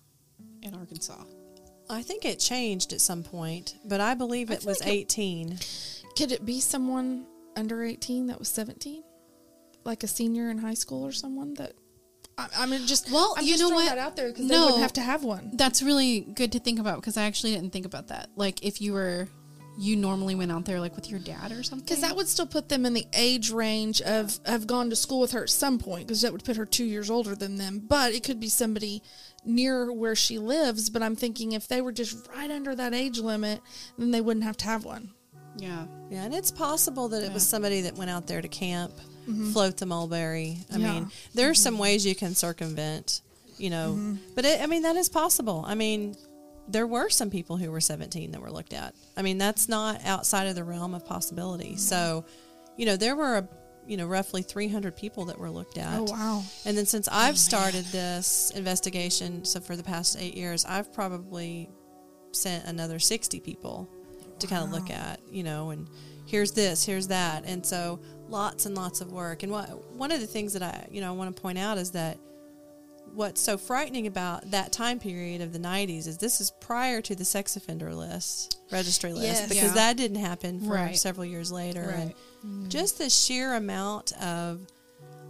Speaker 3: in Arkansas?
Speaker 5: I think it changed at some point, but I believe it
Speaker 3: feel
Speaker 5: was
Speaker 3: like it-
Speaker 5: 18.
Speaker 6: Could it be someone under eighteen that was seventeen, like a senior in high school or someone that? I, I mean, just
Speaker 3: Well,
Speaker 6: I'm
Speaker 3: you
Speaker 6: just
Speaker 3: know what?
Speaker 6: that out there because they
Speaker 3: No.
Speaker 6: wouldn't have to have one.
Speaker 3: That's really good to think about because I actually didn't think about that. Like if you were you normally went out there like with your dad or something.
Speaker 6: Because that would still put them in the age range of have gone to school with her at some point, because that would put her two years older than them. But it could be somebody near where she lives. But I'm thinking if they were just right under that age limit, then they wouldn't have to have one.
Speaker 3: yeah.
Speaker 5: Yeah, and it's possible that it was somebody that went out there to camp, Mm-hmm. float the Mulberry. I
Speaker 6: Yeah.
Speaker 5: mean, there's some mm-hmm. ways you can circumvent, you know, mm-hmm. but it, I mean, that is possible. I mean, there were some people who were 17 that were looked at. I mean, that's not outside of the realm of possibility. So, you know, there were, a, you know, roughly 300 people that were looked at.
Speaker 6: Oh wow!
Speaker 5: And then since I've oh, started this investigation, so for the past eight years, I've probably sent another 60 people to kind of look at, you know, and here's this, here's that. And so lots and lots of work. And what, one of the things that I, you know, I want to point out is that what's so frightening about that time period of the 90s is this is prior to the sex offender list, registry list,
Speaker 6: Yes.
Speaker 5: because
Speaker 3: Yeah.
Speaker 5: that didn't happen for
Speaker 3: Right.
Speaker 5: several years later.
Speaker 3: Right.
Speaker 5: And mm. just the sheer amount of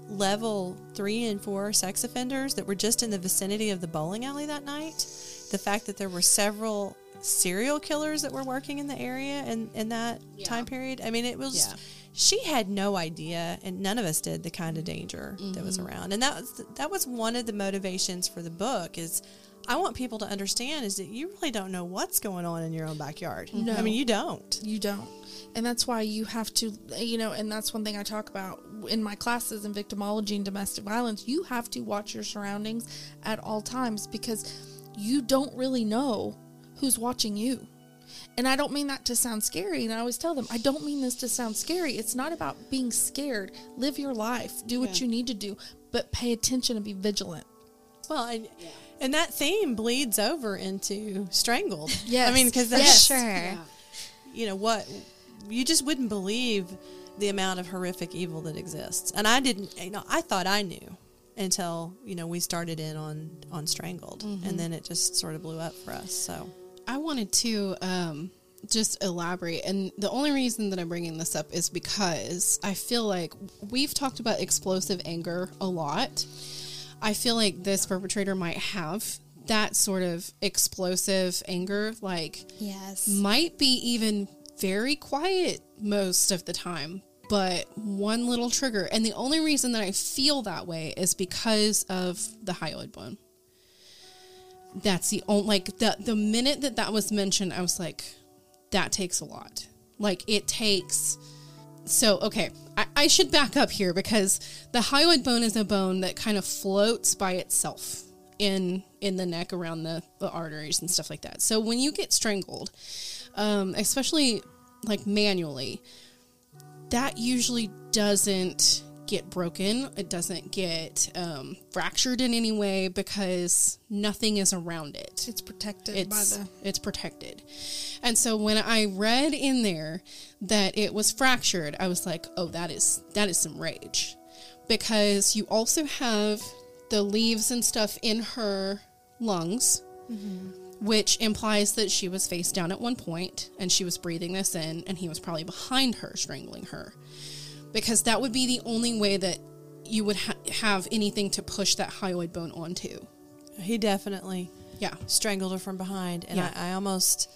Speaker 5: level three and four sex offenders that were just in the vicinity of the bowling alley that night. The fact that there were several serial killers that were working in the area in, in that
Speaker 3: Yeah.
Speaker 5: time period. I mean, it was,
Speaker 3: Yeah.
Speaker 5: She had no idea, and none of us did, the kind of danger that was mm-hmm. around. And that was, that was one of the motivations for the book is I want people to understand is that you really don't know what's going on in your own backyard.
Speaker 6: No.
Speaker 5: I mean, you don't.
Speaker 6: You don't. And that's why you have to, you know, and that's one thing I talk about in my classes in victimology and domestic violence. You have to watch your surroundings at all times because you don't really know who's watching you. And I don't mean that to sound scary. And I always tell them, I don't mean this to sound scary. It's not about being scared. Live your life, do what
Speaker 3: Yeah.
Speaker 6: you need to do, but pay attention and be vigilant.
Speaker 5: Well, and, and that theme bleeds over into strangled. [laughs]
Speaker 6: Yes.
Speaker 5: I mean, because
Speaker 4: For
Speaker 5: that's
Speaker 4: sure.
Speaker 3: Yeah.
Speaker 5: you know what you just wouldn't believe the amount of horrific evil that exists. And I didn't, you know, I thought I knew until you know we started in on on strangled, mm-hmm. and then it just sort of blew up for us. So
Speaker 3: I wanted to um, just elaborate, and the only reason that I'm bringing this up is because I feel like we've talked about explosive anger a lot. I feel like this perpetrator might have that sort of explosive anger, like
Speaker 4: Yes.
Speaker 3: might be even very quiet most of the time, but one little trigger. And the only reason that I feel that way is because of the hyoid bone. That's the only, like, the, the minute that that was mentioned, I was like, that takes a lot. Like, it takes. So, okay, I, I should back up here because the hyoid bone is a bone that kind of floats by itself in in the neck around the, the arteries and stuff like that. So when you get strangled, um, especially like manually, that usually doesn't get broken. It doesn't get um, fractured in any way because nothing is around it.
Speaker 6: It's protected
Speaker 3: It's
Speaker 6: by the.
Speaker 3: it's protected. And so when I read in there that it was fractured, I was like, "Oh, that is that is some rage." Because you also have the leaves and stuff in her lungs, which implies that she was face down at one point and she was breathing this in and he was probably behind her strangling her. Because that would be the only way that you would ha- have anything to push that hyoid bone onto.
Speaker 5: He definitely
Speaker 3: Yeah.
Speaker 5: strangled her from behind, and
Speaker 3: Yeah.
Speaker 5: I, I almost,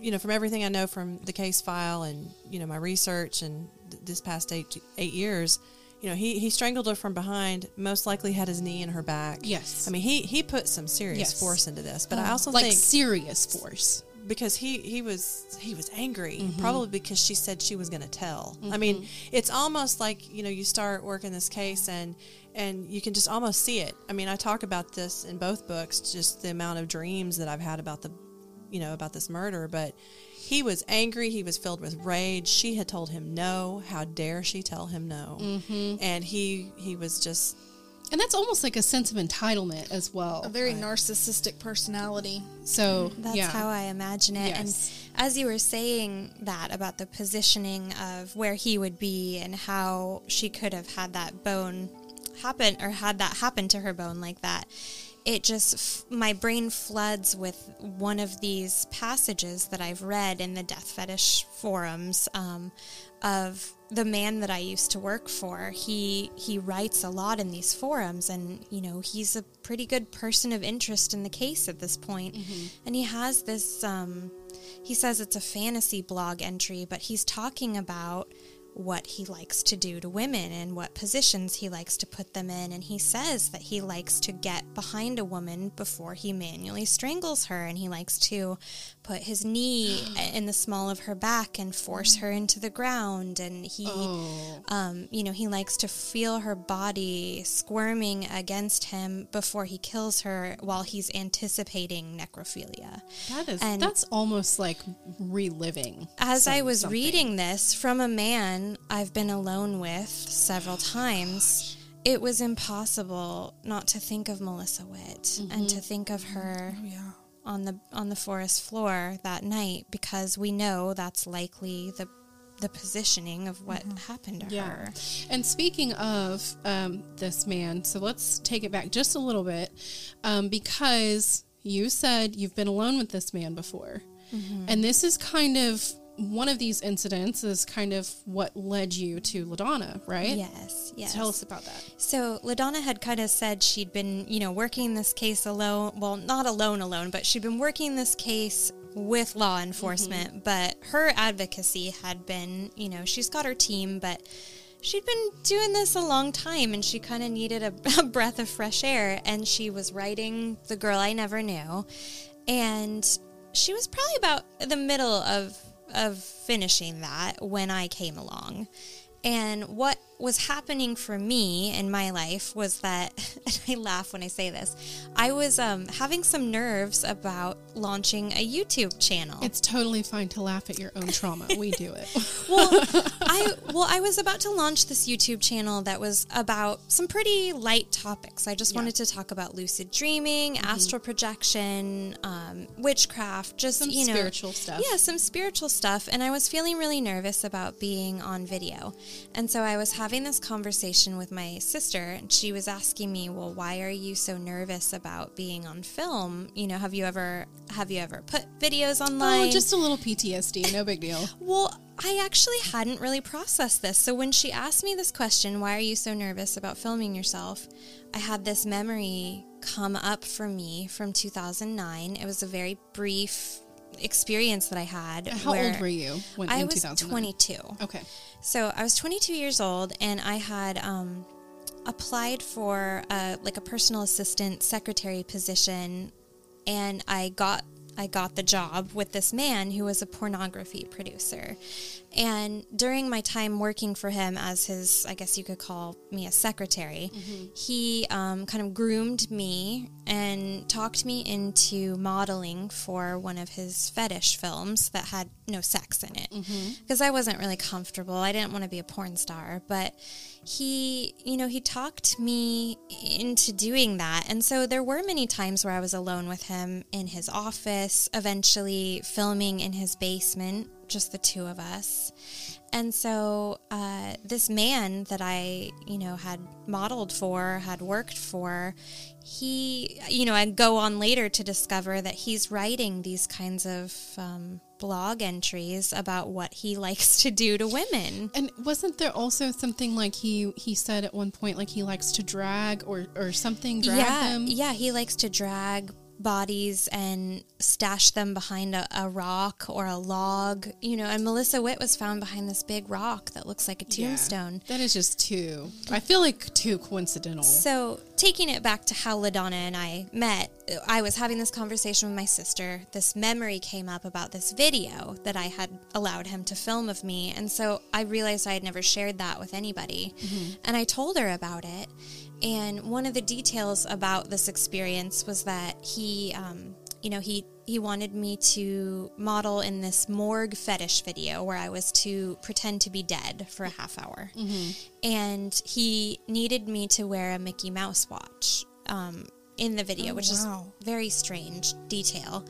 Speaker 5: you know, from everything I know from the case file and you know my research and th- this past eight eight years, you know, he he strangled her from behind. Most likely had his knee in her back.
Speaker 3: Yes.
Speaker 5: I mean he he put some serious
Speaker 3: Yes.
Speaker 5: force into this, but I uh-huh. also
Speaker 3: like
Speaker 5: think
Speaker 3: serious force.
Speaker 5: Because he he was he was angry
Speaker 3: Mm-hmm.
Speaker 5: probably because she said she was going to tell. I mean it's almost like you know you start working this case and and you can just almost see it. I mean i talk about this in both books just the amount of dreams that i've had about the you know about this murder but he was angry he was filled with rage. She had told him no. How dare she tell him no?
Speaker 3: Mm-hmm.
Speaker 5: and he he was just
Speaker 3: And that's almost like a sense of entitlement as well.
Speaker 6: A very narcissistic personality.
Speaker 3: So
Speaker 4: That's
Speaker 3: yeah.
Speaker 4: how I imagine it.
Speaker 3: Yes.
Speaker 4: And as you were saying that about the positioning of where he would be and how she could have had that bone happen or had that happen to her bone like that, it just, f- my brain floods with one of these passages that I've read in the death fetish forums um, of the man that I used to work for. He he writes a lot in these forums, and you know he's a pretty good person of interest in the case at this point. And he has this. Um, he says it's a fantasy blog entry, but he's talking about what he likes to do to women and what positions he likes to put them in. And he says that he likes to get behind a woman before he manually strangles her, and he likes to put his knee [gasps] in the small of her back and force her into the ground. And he,
Speaker 3: Oh.
Speaker 4: um, you know, he likes to feel her body squirming against him before he kills her while he's anticipating necrophilia.
Speaker 3: That is
Speaker 4: And-
Speaker 3: that's almost like reliving.
Speaker 4: As I was
Speaker 3: something.
Speaker 4: reading this from a man I've been alone with several [gasps] times, it was impossible not to think of Melissa Witt and to think of her
Speaker 6: Oh, yeah.
Speaker 4: On the on the forest floor that night because we know that's likely the the positioning of what happened to
Speaker 3: Yeah.
Speaker 4: her.
Speaker 3: And speaking of um, this man, so let's take it back just a little bit um, because you said you've been alone with this man before. And this is kind of one of these incidents is kind of what led you to LaDonna, right?
Speaker 4: Yes, yes.
Speaker 3: Tell us about that.
Speaker 4: So LaDonna had kind of said she'd been, you know, working this case alone. Well, not alone, alone, but she'd been working this case with law mm-hmm. enforcement. But her advocacy had been, you know, she's got her team, but she'd been doing this a long time, and she kind of needed a, [laughs] a breath of fresh air. And she was writing "The Girl I Never Knew," and she was probably about the middle of of finishing that when I came along. And what was happening for me in my life was that, [laughs] and I laugh when I say this, I was um, having some nerves about launching a YouTube channel.
Speaker 3: It's totally fine to laugh at your own trauma. We do it. [laughs]
Speaker 4: well, I well, I was about to launch this YouTube channel that was about some pretty light topics. I just wanted to talk about lucid dreaming,
Speaker 3: Mm-hmm.
Speaker 4: astral projection, um, witchcraft, just
Speaker 3: Some
Speaker 4: you know,
Speaker 3: spiritual stuff.
Speaker 4: Yeah, some spiritual stuff. And I was feeling really nervous about being on video, and so I was having this conversation with my sister, and she was asking me, "Well, why are you so nervous about being on film? You know, have you ever have you ever put videos oh, online?"
Speaker 3: oh, just a little PTSD. No big deal. [laughs]
Speaker 4: Well, I actually hadn't really processed this. So when she asked me this question, why are you so nervous about filming yourself? I had this memory come up for me from 2009. It was a very brief experience that I had.
Speaker 3: How old were you when
Speaker 4: I
Speaker 3: in
Speaker 4: was
Speaker 3: 2009?
Speaker 4: 22.
Speaker 3: Okay.
Speaker 4: So I was 22 years old, and I had um, applied for uh, like a personal assistant secretary position, and I got I got the job with this man who was a pornography producer. And during my time working for him as his, I guess you could call me a secretary, he um, kind of groomed me and talked me into modeling for one of his fetish films that had no sex in it. Because I wasn't really comfortable. I didn't want to be a porn star. But he, you know, he talked me into doing that. And so there were many times where I was alone with him in his office, eventually filming in his basement, just the two of us. And so uh, this man that I, you know, had modeled for, had worked for, he, you know, I go on later to discover that he's writing these kinds of um, blog entries about what he [laughs] likes to do to women.
Speaker 7: And wasn't there also something like he he said at one point like he likes to drag or or something drag
Speaker 4: yeah,
Speaker 7: them?
Speaker 4: yeah, he likes to drag bodies and stash them behind a, a rock or a log, you know. And Melissa Witt was found behind this big rock that looks like a
Speaker 7: Yeah.
Speaker 4: tombstone.
Speaker 7: That is just too. I feel like too coincidental.
Speaker 4: So, taking it back to how LaDonna and I met, I was having this conversation with my sister. This memory came up about this video that I had allowed him to film of me. And so I realized I had never shared that with anybody. Mm-hmm. And I told her about it. And one of the details about this experience was that he, um, you know, he he wanted me to model in this morgue fetish video where I was to pretend to be dead for a half hour, and he needed me to wear a Mickey Mouse watch um, in the video, which
Speaker 6: wow.
Speaker 4: is very strange detail.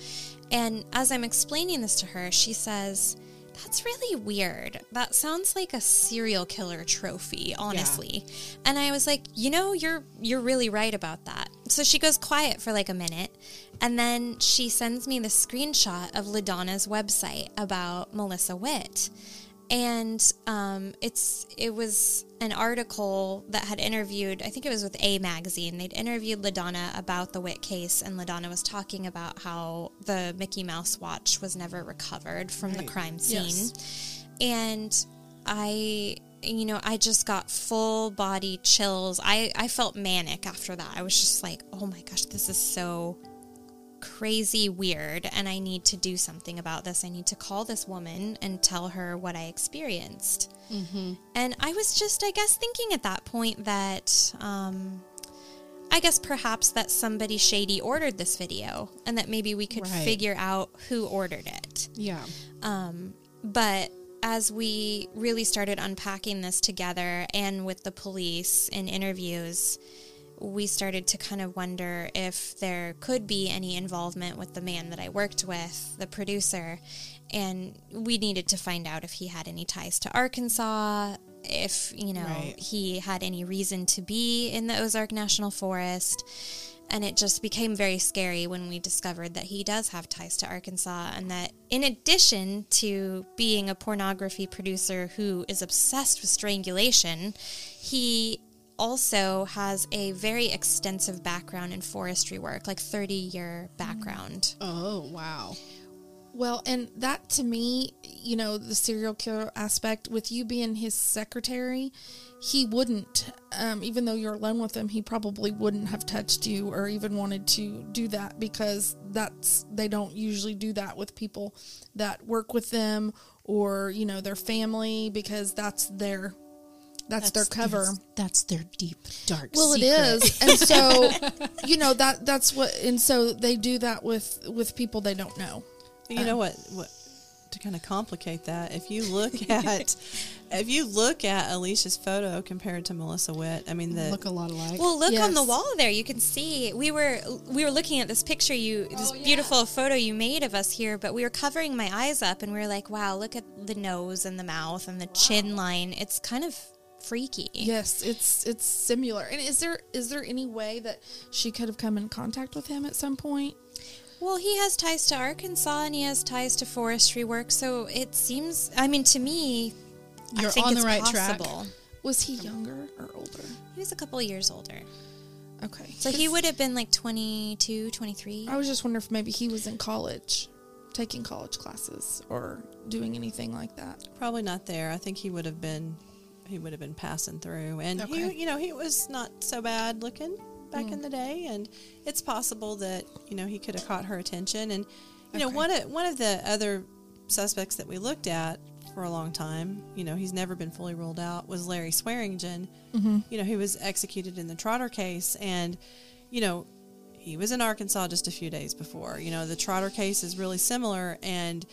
Speaker 4: And as I'm explaining this to her, she says. That's really weird. That sounds like a serial killer trophy, honestly. And I was like, "You know, you're you're really right about that." So she goes quiet for like a minute, and then she sends me the screenshot of LaDonna's website about Melissa Witt. And um, it's it was an article that had interviewed, I think it was with A Magazine. They'd interviewed LaDonna about the Witt case, and LaDonna was talking about how the Mickey Mouse watch was never recovered from the crime scene.
Speaker 7: Yes.
Speaker 4: And I, you know, I just got full body chills. I, I felt manic after that. I was just like, oh my gosh, this is so crazy weird and I need to do something about this. I need to call this woman and tell her what I experienced. And I was just, I guess, thinking at that point that, um, I guess perhaps that somebody shady ordered this video and that maybe we could
Speaker 7: Right.
Speaker 4: figure out who ordered it.
Speaker 7: yeah.
Speaker 4: Um, but as we really started unpacking this together and with the police in interviews, we started to kind of wonder if there could be any involvement with the man that I worked with, the producer. And we needed to find out if he had any ties to Arkansas, if, you know,
Speaker 7: Right.
Speaker 4: he had any reason to be in the Ozark National Forest. And it just became very scary when we discovered that he does have ties to Arkansas, and that in addition to being a pornography producer who is obsessed with strangulation, he also has a very extensive background in forestry work, like 30 year background.
Speaker 7: Oh wow.
Speaker 6: Well, and that to me, you know, the serial killer aspect with you being his secretary, he wouldn't, um, even though you're alone with him, he probably wouldn't have touched you or even wanted to do that because that's, they don't usually do that with people that work with them or, you know, their family because that's their, that's, their cover.
Speaker 7: That's, that's their deep dark.
Speaker 6: Well,
Speaker 7: secret.
Speaker 6: it is, and so [laughs] you know that that's what, and so they do that with with people they don't know.
Speaker 5: You know what? What to kind of complicate that? If you look [laughs] at, if you look at Alecia's photo compared to Melissa Witt, I mean the
Speaker 7: look a lot alike.
Speaker 4: Well, look on the wall there. You can see we were we were looking at this picture you oh, this beautiful photo you made of us here, but we were covering my eyes up and we were like, "Wow, look at the nose and the mouth and the chin line. It's kind of freaky."
Speaker 6: Yes, it's it's similar. And is there is there any way that she could have come in contact with him at some point?
Speaker 4: Well, he has ties to Arkansas and he has ties to forestry work, so it seems. I mean, to me,
Speaker 7: You're
Speaker 4: think
Speaker 7: on the
Speaker 4: it's
Speaker 7: right track.
Speaker 6: Was he younger or older?
Speaker 4: He was a couple of years older,
Speaker 6: Okay,
Speaker 4: so he would have been like 22, 23.
Speaker 6: I was just wondering if maybe he was in college, taking college classes or doing anything like that.
Speaker 5: probably not there. I think he would have been, he would have been passing through, and
Speaker 6: Okay.
Speaker 5: he, you know, he was not so bad looking back in mm. the day, and it's possible that you know he could have caught her attention, and You know, one of one of the other suspects that we looked at for a long time, you know, he's never been fully ruled out, was Larry Swearingen. Mm-hmm. You know, he was executed in the Trotter case, and you know, he was in Arkansas just a few days before. You know, the Trotter case is really similar, and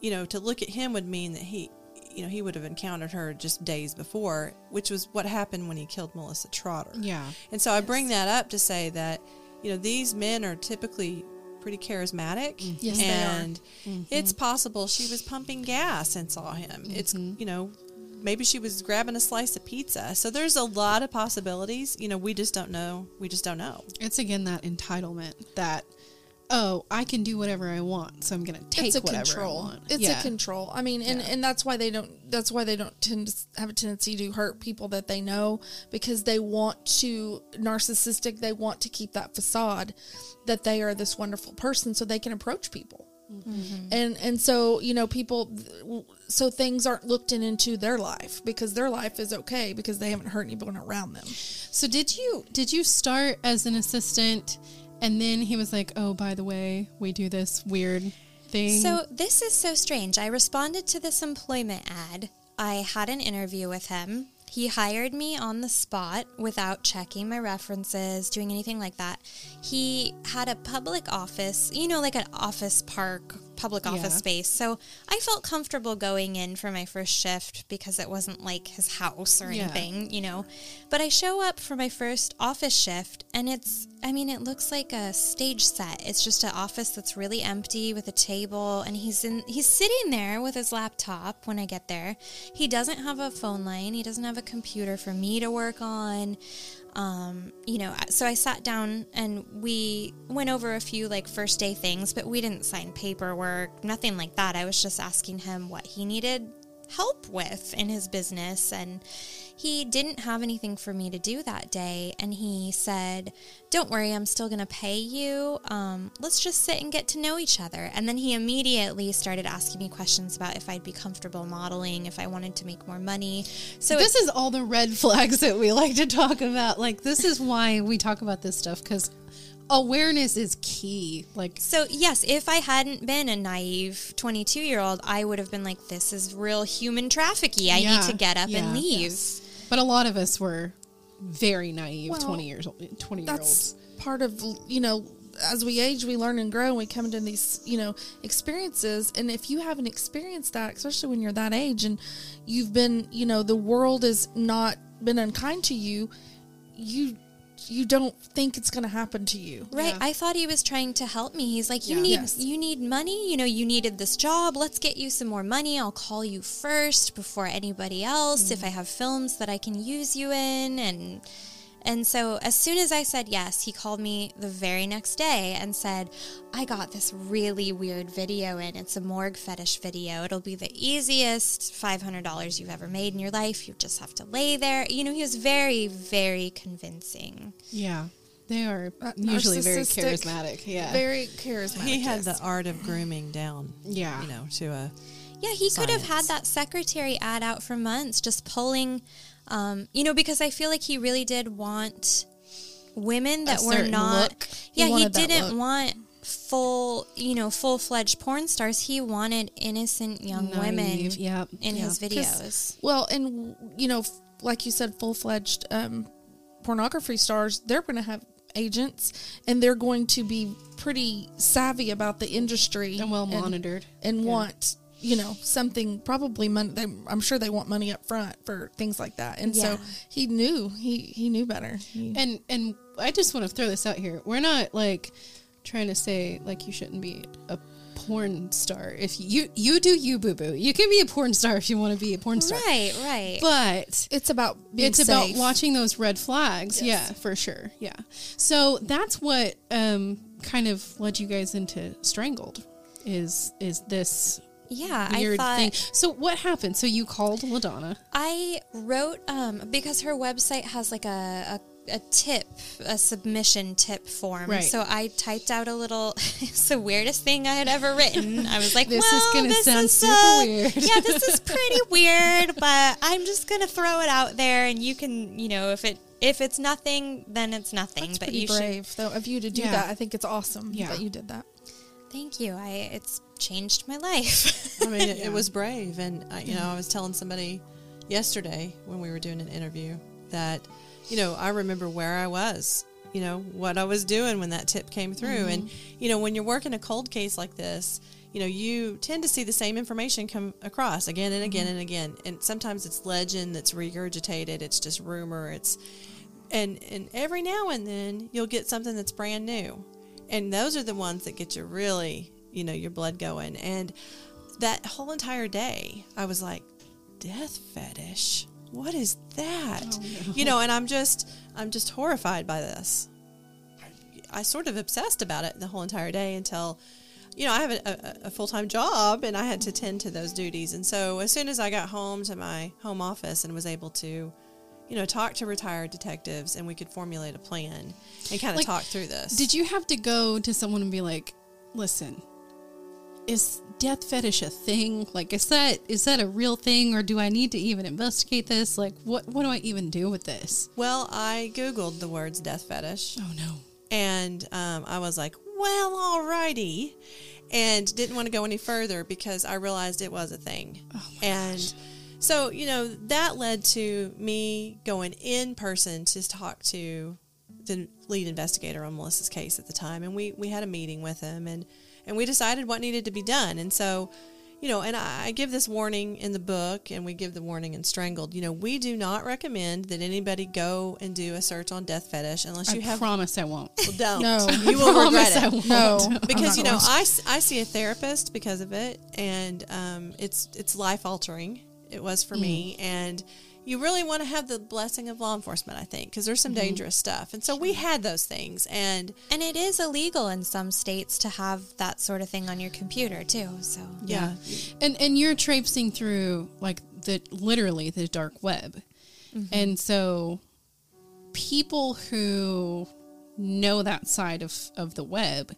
Speaker 5: you know, to look at him would mean that he, you know, he would have encountered her just days before, which was what happened when he killed Melissa Trotter.
Speaker 8: Yeah.
Speaker 5: And so I bring that up to say that, you know, these men are typically pretty charismatic. Mm-hmm.
Speaker 6: Yes, they are.
Speaker 5: and mm-hmm. it's possible she was pumping gas and saw him. It's, mm-hmm. you know, maybe she was grabbing a slice of pizza. So there's a lot of possibilities. You know, we just don't know. We just don't know.
Speaker 3: It's again that entitlement that oh, I can do whatever I want, so I'm going to take
Speaker 6: it's a
Speaker 3: whatever
Speaker 6: control.
Speaker 3: I want.
Speaker 6: It's
Speaker 3: Yeah.
Speaker 6: a control. I mean, and,
Speaker 3: Yeah.
Speaker 6: and that's why they don't. That's why they don't tend to have a tendency to hurt people that they know because they want to narcissistic. They want to keep that facade that they are this wonderful person, so they can approach people. Mm-hmm. And and so you know people, so things aren't looked in into their life because their life is okay because they haven't hurt anyone around them.
Speaker 3: So did you did you start as an assistant and then he was like, "Oh, by the way, we do this weird thing."
Speaker 4: So this is so strange. I responded to this employment ad. I had an interview with him. He hired me on the spot without checking my references, doing anything like that. He had a public office, you know, like an office park, public office
Speaker 3: Yeah.
Speaker 4: space. So I felt comfortable going in for my first shift because it wasn't like his house or
Speaker 3: Yeah.
Speaker 4: anything, you know. But I show up for my first office shift and it's, I mean, it looks like a stage set. It's just an office that's really empty with a table and he's in, he's sitting there with his laptop when I get there. He doesn't have a phone line. He doesn't have a computer for me to work on um, you know, so I sat down and we went over a few like first day things, but we didn't sign paperwork, nothing like that. I was just asking him what he needed help with in his business and he didn't have anything for me to do that day and he said don't worry i'm still going to pay you. Um, let's just sit and get to know each other. And then he immediately started asking me questions about if i'd be comfortable modeling if i wanted to make more money. So
Speaker 3: this is all the red flags that we like to talk about. Like this is why we talk about this stuff cuz awareness is key. Like
Speaker 4: So, yes, if I hadn't been a naive 22 year old, I would have been like, this is real human trafficking. I
Speaker 3: Yeah,
Speaker 4: need to get up
Speaker 3: yeah,
Speaker 4: and leave.
Speaker 3: yes. But a lot of us were very naive
Speaker 6: Well,
Speaker 3: 20 years old 20 year
Speaker 6: that's
Speaker 3: olds.
Speaker 6: part of you know as we age we learn and grow and we come into these you know experiences and if you haven't experienced that especially when you're that age and you've been you know the world has not been unkind to you you you don't think it's going to happen to you
Speaker 4: Right.
Speaker 3: Yeah.
Speaker 4: I thought he was trying to help me. He's like, you
Speaker 3: Yeah.
Speaker 4: need
Speaker 6: Yes.
Speaker 4: you need money. You know, you needed this job. Let's get you some more money. I'll call you first before anybody else if mm-hmm. I have films that I can use you in and and so as soon as I said yes, he called me the very next day and said, I got this really weird video in. It's a morgue fetish video. It'll be the easiest $500 you've ever made in your life. You just have to lay there. You know, he was very, very convincing.
Speaker 3: Yeah. They are
Speaker 6: Uh,
Speaker 3: usually very charismatic. Yeah.
Speaker 6: very charismatic
Speaker 5: He had
Speaker 6: yes.
Speaker 5: the art of grooming down.
Speaker 3: Yeah.
Speaker 5: You know, to a
Speaker 4: Yeah, he could have had that secretary ad out for months, just pulling, um, you know, because I feel like he really did want women that were not.
Speaker 3: look.
Speaker 4: Yeah, he,
Speaker 6: wanted that
Speaker 4: didn't want full, you know, full fledged porn stars. He wanted innocent young women
Speaker 3: Naive, Yep.
Speaker 4: in
Speaker 3: yep.
Speaker 4: his videos.
Speaker 6: Well, and you know, f- like you said, full fledged um, pornography stars, they're going to have agents, and they're going to be pretty savvy about the industry
Speaker 3: And well monitored.
Speaker 6: and want you know something probably money. They, I'm sure they want money up front for things like that, and
Speaker 4: Yeah.
Speaker 6: so he knew he he knew better. He-
Speaker 3: And and I just want to throw this out here. We're not like trying to say like you shouldn't be a porn star. If you you do you boo boo. You can be a porn star if you want to be a porn star.
Speaker 4: Right, right.
Speaker 3: But
Speaker 6: it's about being
Speaker 3: it's about watching those red flags.
Speaker 6: Yes.
Speaker 3: Yeah, for sure. Yeah. So that's what um kind of led you guys into strangled is is this
Speaker 4: yeah, I
Speaker 3: weird
Speaker 4: thought.
Speaker 3: thing. So what happened? So you called LaDonna.
Speaker 4: I wrote um, because her website has like a, a, a tip, a submission tip form.
Speaker 3: Right.
Speaker 4: So I typed out a little. [laughs] it's the weirdest thing I had ever written. I was like, [laughs]
Speaker 3: This is gonna sound super
Speaker 4: uh,
Speaker 3: weird."
Speaker 4: yeah, this is [laughs] pretty weird, but I'm just gonna throw it out there, and you can, you know, if it if it's nothing, then it's nothing.
Speaker 6: That's
Speaker 4: but you should
Speaker 6: brave though of you to do
Speaker 3: Yeah.
Speaker 6: that. I think it's awesome
Speaker 3: Yeah.
Speaker 6: that you did that.
Speaker 4: Thank you. I it's changed my life.
Speaker 5: I mean, it, it [laughs] was brave, and I, you know, I was telling somebody yesterday when we were doing an interview that, you know, I remember where I was, you know, what I was doing when that tip came through, and mm-hmm. you know, when you're working a cold case like this, you know, you tend to see the same information come across again and again mm-hmm. and again, and sometimes it's legend that's regurgitated, it's just rumor, it's, and and every now and then you'll get something that's brand new, and those are the ones that get you really, you know, your blood going, and that whole entire day, I was like, death fetish. What is that? Oh, you know, and I'm just, I'm just horrified by this. I sort of obsessed about it the whole entire day until, you know, I have a, a, a full time job and I had to tend to those duties. And so as soon as I got home to my home office and was able to, you know, talk to retired detectives and we could formulate a plan and kind of
Speaker 3: Like,
Speaker 5: talk through this.
Speaker 3: Did you have to go to someone and be like, "Listen, is death fetish a thing? Like, is that is that a real thing, or do I need to even investigate this? Like, what what do I even do with this?"
Speaker 5: well, I Googled the words death fetish.
Speaker 3: Oh no.
Speaker 5: And um, I was like, well, alrighty. And didn't want to go any further because I realized it was a thing. and so, you know, that led to me going in person to talk to the lead investigator on Melissa's case at the time. And we, we had a meeting with him and, and we decided what needed to be done. And so, you know, and I, I give this warning in the book and we give the warning in Strangled. You know, we do not recommend that anybody go and do a search on death fetish unless
Speaker 3: I
Speaker 5: you have
Speaker 3: promise I won't.
Speaker 5: well, don't.
Speaker 6: No.
Speaker 5: you [laughs] will
Speaker 3: promise
Speaker 5: regret
Speaker 3: I
Speaker 5: it.
Speaker 3: won't. [laughs]
Speaker 6: No,
Speaker 5: Because you know, I. I, I see a therapist because of it, and um, it's it's life altering. It was for me, mm. and you really want to have the blessing of law enforcement. I think because there's some mm-hmm. dangerous stuff, and so we had those things, and
Speaker 4: and it is illegal in some states to have that sort of thing on your computer too. So
Speaker 5: yeah,
Speaker 3: And and you're traipsing through like the literally the dark web. Mm-hmm. And so people who know that side of, of the web,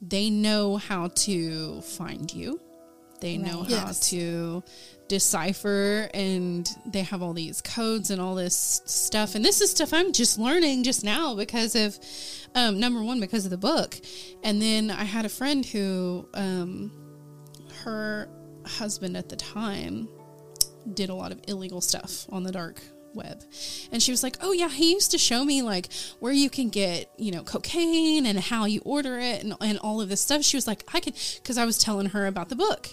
Speaker 3: they know how to find you. They know
Speaker 4: Right.
Speaker 3: how
Speaker 6: Yes.
Speaker 3: to decipher and they have all these codes and all this stuff. And this is stuff I'm just learning just now because of um, number one, because of the book. And then I had a friend who um, her husband at the time did a lot of illegal stuff on the dark web. And she was like, "Oh yeah, he used to show me like where you can get, you know, cocaine and how you order it and, and all of this stuff." She was like, "I could cuz I was telling her about the book."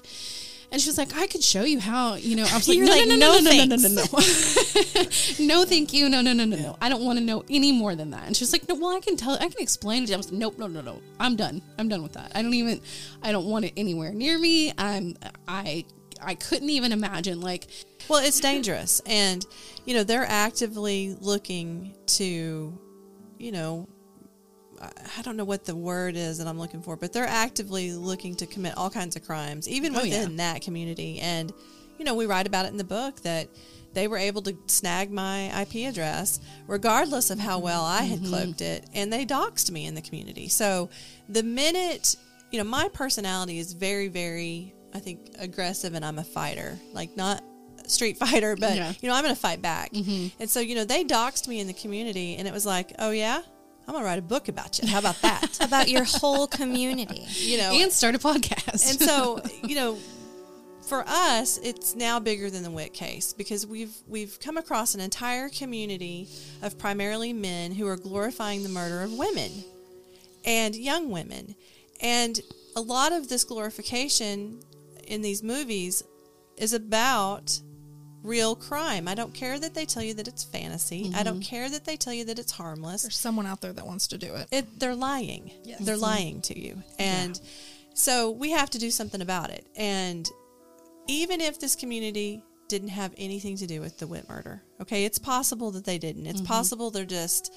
Speaker 3: And she was like, "I could show you how, you know." I was like, "No,
Speaker 4: like,
Speaker 3: no, no, no,
Speaker 4: "No,
Speaker 3: no, no, no, no, no, [laughs] no, thank you, no, no, no, no, no. I don't want to know any more than that." And she was like, "No, well, I can tell, I can explain it." I was like, "Nope, no, no, no, I'm done. I'm done with that. I don't even, I don't want it anywhere near me. I'm, I, I couldn't even imagine like."
Speaker 5: well, it's dangerous, and you know they're actively looking to, you know. I- don't know what the word is that I'm looking for, but they're actively looking to commit all kinds of crimes, even
Speaker 3: Oh,
Speaker 5: within
Speaker 3: yeah.
Speaker 5: that community. And, you know, we write about it in the book that they were able to snag my IP address, regardless of how well I had mm-hmm. cloaked it, and they doxed me in the community. So the minute, you know, my personality is very, very, I think, aggressive, and I'm a fighter. Like, not street [laughs] fighter, but,
Speaker 3: Yeah.
Speaker 5: you know, I'm going to fight back. Mm-hmm. And so, you know, they doxed me in the community, and it was like, oh, yeah? I'm going to write a book about you. How about that? [laughs]
Speaker 4: about your whole community.
Speaker 5: you know,
Speaker 3: and start a podcast.
Speaker 5: and so [laughs] you know for us it's now bigger than the Witt case because we've we've come across an entire community of primarily men who are glorifying the murder of women and young women and a lot of this glorification in these movies is about real crime. I don't care that they tell you that it's fantasy. I don't mm-hmm. care that they tell you that it's harmless
Speaker 6: There's someone out there that wants to do it.
Speaker 5: it, they're lying. They're mm-hmm. lying to you. And so we have to do something about it. And even if this community didn't have anything to do with the Witt murder, okay, it's possible that they didn't. It's mm-hmm. possible they're just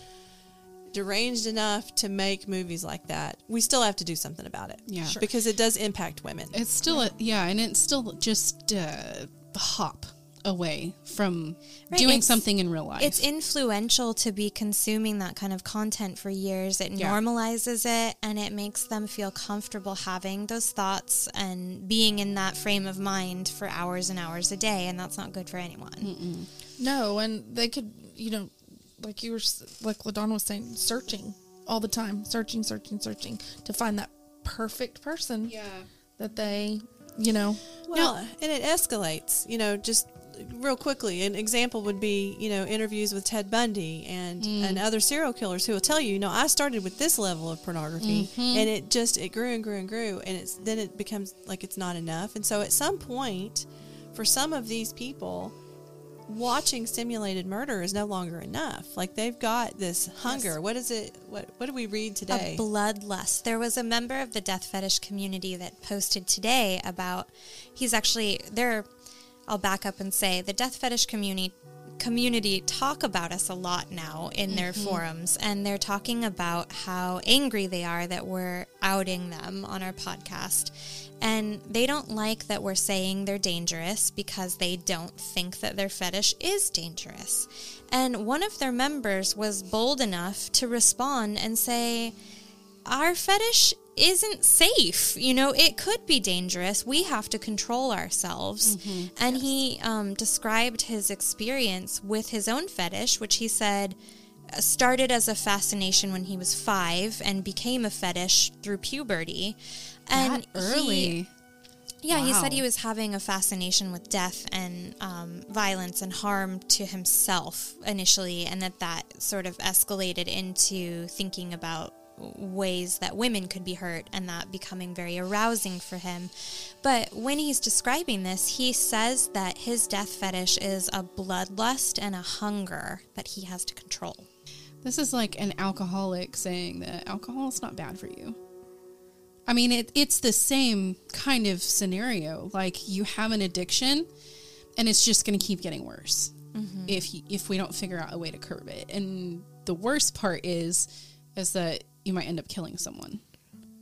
Speaker 5: deranged enough to make movies like that. We still have to do something about it.
Speaker 3: Yeah. Sure.
Speaker 5: Because it does impact women.
Speaker 3: it's still a, yeah, and it's still just uh, a hop away from
Speaker 4: Right,
Speaker 3: doing
Speaker 4: it's-
Speaker 3: something in real life.
Speaker 4: It's influential to be consuming that kind of content for years. It
Speaker 3: Yeah.
Speaker 4: normalizes it and it makes them feel comfortable having those thoughts and being in that frame of mind for hours and hours a day. And that's not good for anyone.
Speaker 6: No, and they could, you know, like you were, like LaDonna was saying, searching all the time, searching, searching, searching to find that perfect person
Speaker 7: Yeah.
Speaker 6: that they, you know,
Speaker 5: Well, and it escalates, you know, just real quickly. An example would be, you know, interviews with Ted Bundy and, mm. and other serial killers who will tell you, you know, I started with this level of pornography mm-hmm. and it just, it grew and grew and grew. And it's, then it becomes like it's not enough. And so at some point, for some of these people, watching simulated murder is no longer enough. Like they've got this hunger. What is it? What, what do we read today?
Speaker 4: A bloodlust. There was a member of the death fetish community that posted today about he's actually there. I'll back up and say the death fetish community community talk about us a lot now in their mm-hmm. forums and they're talking about how angry they are that we're outing them on our podcast. And they don't like that we're saying they're dangerous because they don't think that their fetish is dangerous. And one of their members was bold enough to respond and say our fetish isn't safe. You know, it could be dangerous. We have to control ourselves. And he um, described his experience with his own fetish, which he said uh, started as a fascination when he was five and became a fetish through puberty. And
Speaker 7: that early.
Speaker 4: he- yeah, he said he was having a fascination with death and um, violence and harm to himself initially, and that that sort of escalated into thinking about ways that women could be hurt and that becoming very arousing for him. But when he's describing this, he says that his death fetish is a bloodlust and a hunger that he has to control.
Speaker 7: This is like an alcoholic saying that alcohol is not bad for you. I mean, it, it's the same kind of scenario. Like you have an addiction, and it's just going to keep getting worse mm-hmm. if you, if we don't figure out a way to curb it. And the worst part is, is that you might end up killing someone.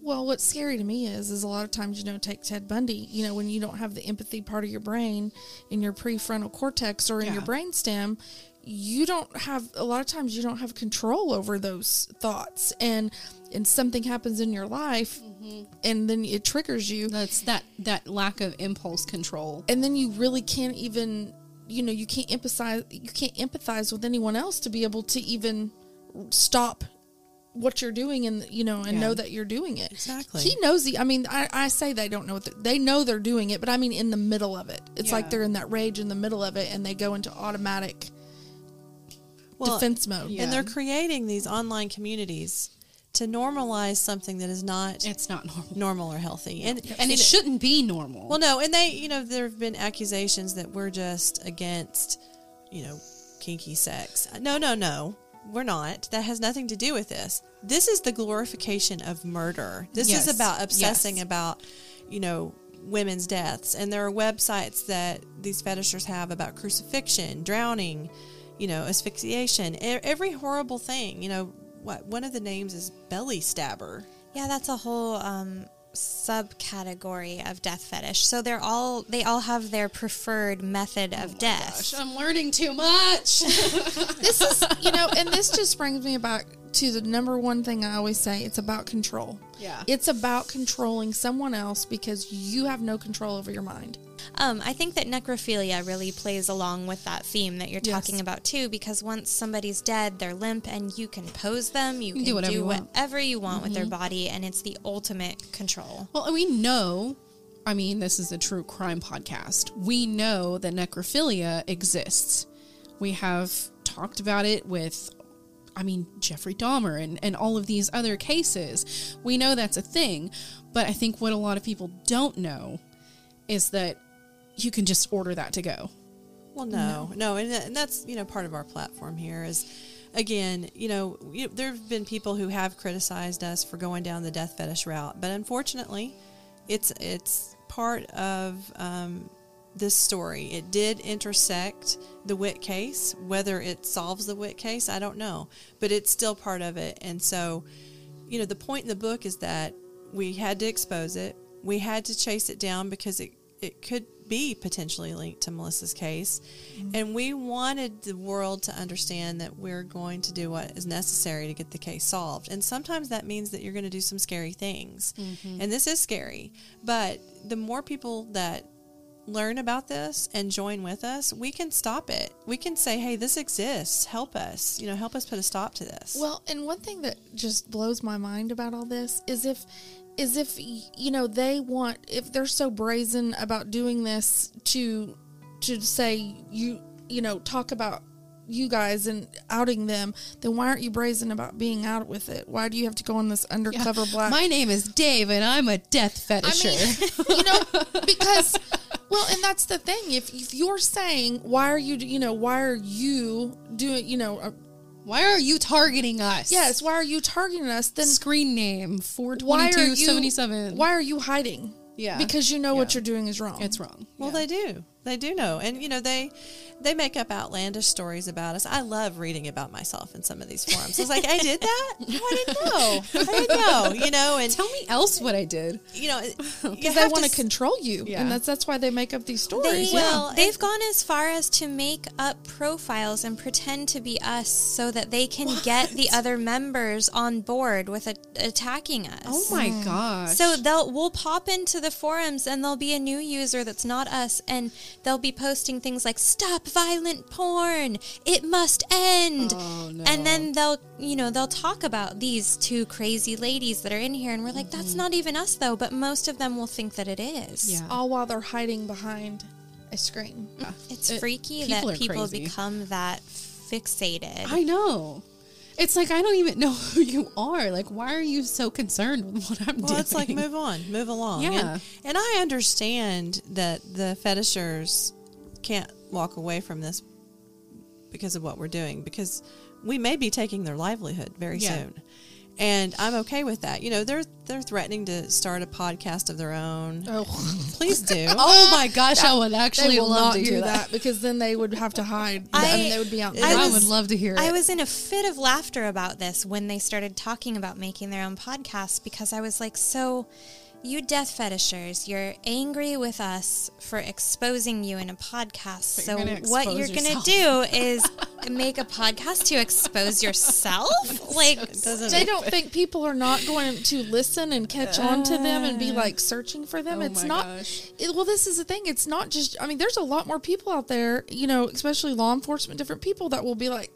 Speaker 6: Well, what's scary to me is, is a lot of times, you know, take Ted Bundy, you know, when you don't have the empathy part of your brain in your prefrontal cortex or in your
Speaker 7: Yeah.
Speaker 6: brainstem, you don't have, a lot of times you don't have control over those thoughts and, and something happens in your life mm-hmm. and then it triggers you
Speaker 7: That's that that lack of impulse control.
Speaker 6: and then you really can't even, you know, you can't empathize, you can't empathize with anyone else to be able to even stop what you're doing and you know and
Speaker 7: Yeah.
Speaker 6: know that you're doing it
Speaker 5: Exactly.
Speaker 6: he knows the i mean i, I say they don't know what they're- they know they're doing it but i mean in the middle of it it's
Speaker 7: Yeah.
Speaker 6: like they're in that rage in the middle of it and they go into automatic
Speaker 5: Well,
Speaker 6: defense mode
Speaker 7: Yeah.
Speaker 5: And they're creating these online communities to normalize something that is not
Speaker 7: It's not normal,
Speaker 5: normal or healthy. And
Speaker 7: and it shouldn't be normal.
Speaker 5: Well, no, and they, you know, there have been accusations that we're just against, you know, kinky sex. No, no, no, we're not. That has nothing to do with this. This is the glorification of murder. This
Speaker 7: Yes.
Speaker 5: is about obsessing
Speaker 7: Yes.
Speaker 5: about, you know, women's deaths. And there are websites that these fetishers have about crucifixion, drowning, you know, asphyxiation, every horrible thing. You know, what one of the names is belly stabber.
Speaker 4: Yeah, that's a whole um, subcategory of death fetish. So they're all they all have their preferred method of oh death.
Speaker 7: Gosh, I'm learning too much. [laughs]
Speaker 6: this is you know and this just brings me back to the number one thing i always say it's about control
Speaker 7: Yeah.
Speaker 6: it's about controlling someone else because you have no control over your mind
Speaker 4: Um, I think that necrophilia really plays along with that theme that you're
Speaker 6: Yes.
Speaker 4: talking about too, because once somebody's dead, they're limp, and you can pose them, you can
Speaker 7: do
Speaker 4: do
Speaker 7: whatever
Speaker 4: whatever
Speaker 7: you
Speaker 4: you
Speaker 7: want.
Speaker 4: want, with their body, and it's the ultimate control.
Speaker 7: Well, we know, I mean, this is a true crime podcast. We know that necrophilia exists. We have talked about it with, I mean, Jeffrey Dahmer and, and all of these other cases. We know that's a thing. But I think what a lot of people don't know is that you can just order that to go.
Speaker 5: Well, no, no, and, and that's you know part of our platform here is, again, you know, there have been people who have criticized us for going down the death fetish route, but unfortunately, it's it's part of um, this story. It did intersect the Witt case. Whether it solves the Witt case, I don't know, but it's still part of it. And so, you know, the point in the book is that we had to expose it. We had to chase it down because it it could be potentially linked to Melissa's case. Mm-hmm. And we wanted the world to understand that we're going to do what is necessary to get the case solved. And sometimes that means that you're going to do some scary things. Mm-hmm. And this is scary. But the more people that learn about this and join with us, we can stop it. We can say, hey, this exists. Help us. You know, help us put a stop to this.
Speaker 6: Well, and one thing that just blows my mind about all this is if is if you know they want if they're so brazen about doing this to to say you you know talk about you guys and outing them then why aren't you brazen about being out with it why do you have to go on this undercover black
Speaker 7: My name is Dave, and I'm a death
Speaker 6: I
Speaker 7: fetisher.
Speaker 6: mean, [laughs] you know, because [laughs] well, and that's the thing. If if you're saying why are you, you know, why are you doing, you know, uh,
Speaker 7: Why are you targeting us?
Speaker 6: yes, why are you targeting us? Then
Speaker 7: Screen name four
Speaker 6: why are you. Why are you hiding?
Speaker 7: Yeah.
Speaker 6: because you know what you're doing is wrong.
Speaker 7: It's wrong.
Speaker 5: Well, they do. They do know, and you know they they make up outlandish stories about us. I love reading about myself in some of these forums. I was like, I did that. [laughs] I didn't know. I didn't know. You know, and
Speaker 7: Tell me else what I did.
Speaker 5: you know,
Speaker 6: because they want to control you,
Speaker 7: Yeah.
Speaker 6: and that's that's why they make up these
Speaker 4: They,
Speaker 6: stories.
Speaker 4: well, they've gone as far as to make up profiles and pretend to be us so that they can get the other members on board with a, attacking us.
Speaker 7: Oh my mm. gosh.
Speaker 4: So they'll we'll pop into the forums and there'll be a new user that's not us and they'll be posting things like stop violent porn it must end
Speaker 7: Oh, no.
Speaker 4: and then they'll you know they'll talk about these two crazy ladies that are in here and we're like
Speaker 7: Mm-hmm.
Speaker 4: that's not even us though but most of them will think that it is
Speaker 7: Yeah.
Speaker 6: all while they're hiding behind a screen. Yeah.
Speaker 4: it's
Speaker 7: It-
Speaker 4: freaky
Speaker 7: people
Speaker 4: that people
Speaker 7: crazy.
Speaker 4: become that fixated
Speaker 7: I know. It's like I don't even know [laughs] who you are. Like, why are you so concerned with what I'm
Speaker 5: well,
Speaker 7: doing?
Speaker 5: Well, it's like move on, move along.
Speaker 7: Yeah.
Speaker 5: and, and I understand that the fetishers can't walk away from this because of what we're doing because we may be taking their livelihood very
Speaker 7: Yeah.
Speaker 5: soon. And I'm okay with that. You know, they're they're threatening to start a podcast of their own.
Speaker 6: Oh,
Speaker 5: Please do. [laughs]
Speaker 7: Oh my gosh, I would actually
Speaker 6: will
Speaker 7: love
Speaker 6: not
Speaker 7: to
Speaker 6: do
Speaker 7: hear
Speaker 6: that.
Speaker 7: that.
Speaker 6: because then they would have to hide. I,
Speaker 4: I-
Speaker 6: mean, they would be out. in the
Speaker 4: I
Speaker 7: I, would love to hear it.
Speaker 4: I was in a fit of laughter about this when they started talking about making their own podcast because I was like, so you death fetishers, you're angry with us for exposing you in a podcast.
Speaker 7: But
Speaker 4: So
Speaker 7: you're
Speaker 4: what you're going to do [laughs] is make a podcast to expose yourself? [laughs] Like
Speaker 6: they don't think people are not going to listen and catch on to them and be like searching for them.
Speaker 7: Oh
Speaker 6: it's not. It, well, this is the thing. It's not just. I mean, there's a lot more people out there. You know, especially law enforcement, different people that will be like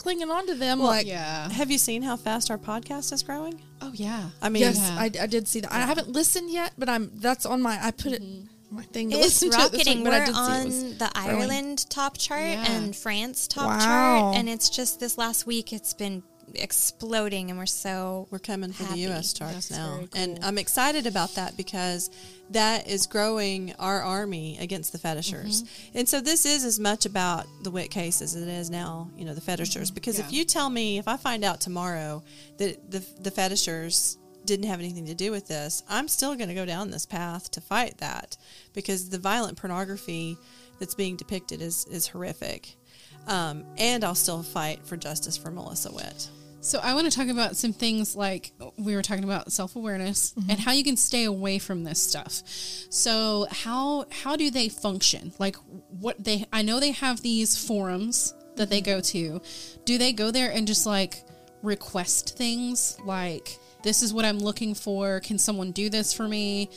Speaker 6: clinging on to them. like,
Speaker 7: yeah.
Speaker 5: Have you seen how fast our podcast is growing?
Speaker 7: Oh yeah.
Speaker 5: I mean,
Speaker 6: yes,
Speaker 7: Yeah.
Speaker 6: I, I did see that. I haven't listened yet, but I'm. That's on my. I put it mm-hmm. my thing to
Speaker 4: it's
Speaker 6: listen to it
Speaker 4: rocketing.
Speaker 6: week,
Speaker 4: We're
Speaker 6: did it
Speaker 4: on
Speaker 6: was
Speaker 4: the
Speaker 6: growing.
Speaker 4: Ireland top chart
Speaker 7: Yeah.
Speaker 4: and France top
Speaker 6: Wow.
Speaker 4: chart. And it's just this last week, it's been exploding. And we're so
Speaker 5: We're coming for
Speaker 4: happy.
Speaker 5: the U.S. charts
Speaker 4: That's
Speaker 5: now,
Speaker 4: very
Speaker 5: and. I'm excited about that because that is growing our army against the fetishers.
Speaker 4: Mm-hmm.
Speaker 5: And so this is as much about the Witt case as it is now, you know, the fetishers. Because if you tell me, if I find out tomorrow that the the fetishers didn't have anything to do with this, I'm still going to go down this path to fight that because the violent pornography that's being depicted is is horrific. Um, and I'll still fight for justice for Melissa Witt.
Speaker 7: So I want to talk about some things like uh, we were talking about self awareness mm-hmm. and how you can stay away from this stuff. So how how do they function? Like what they I know they have these forums that they go to. Do they go there and just like request things like this is what I'm looking for. Can someone do this for me?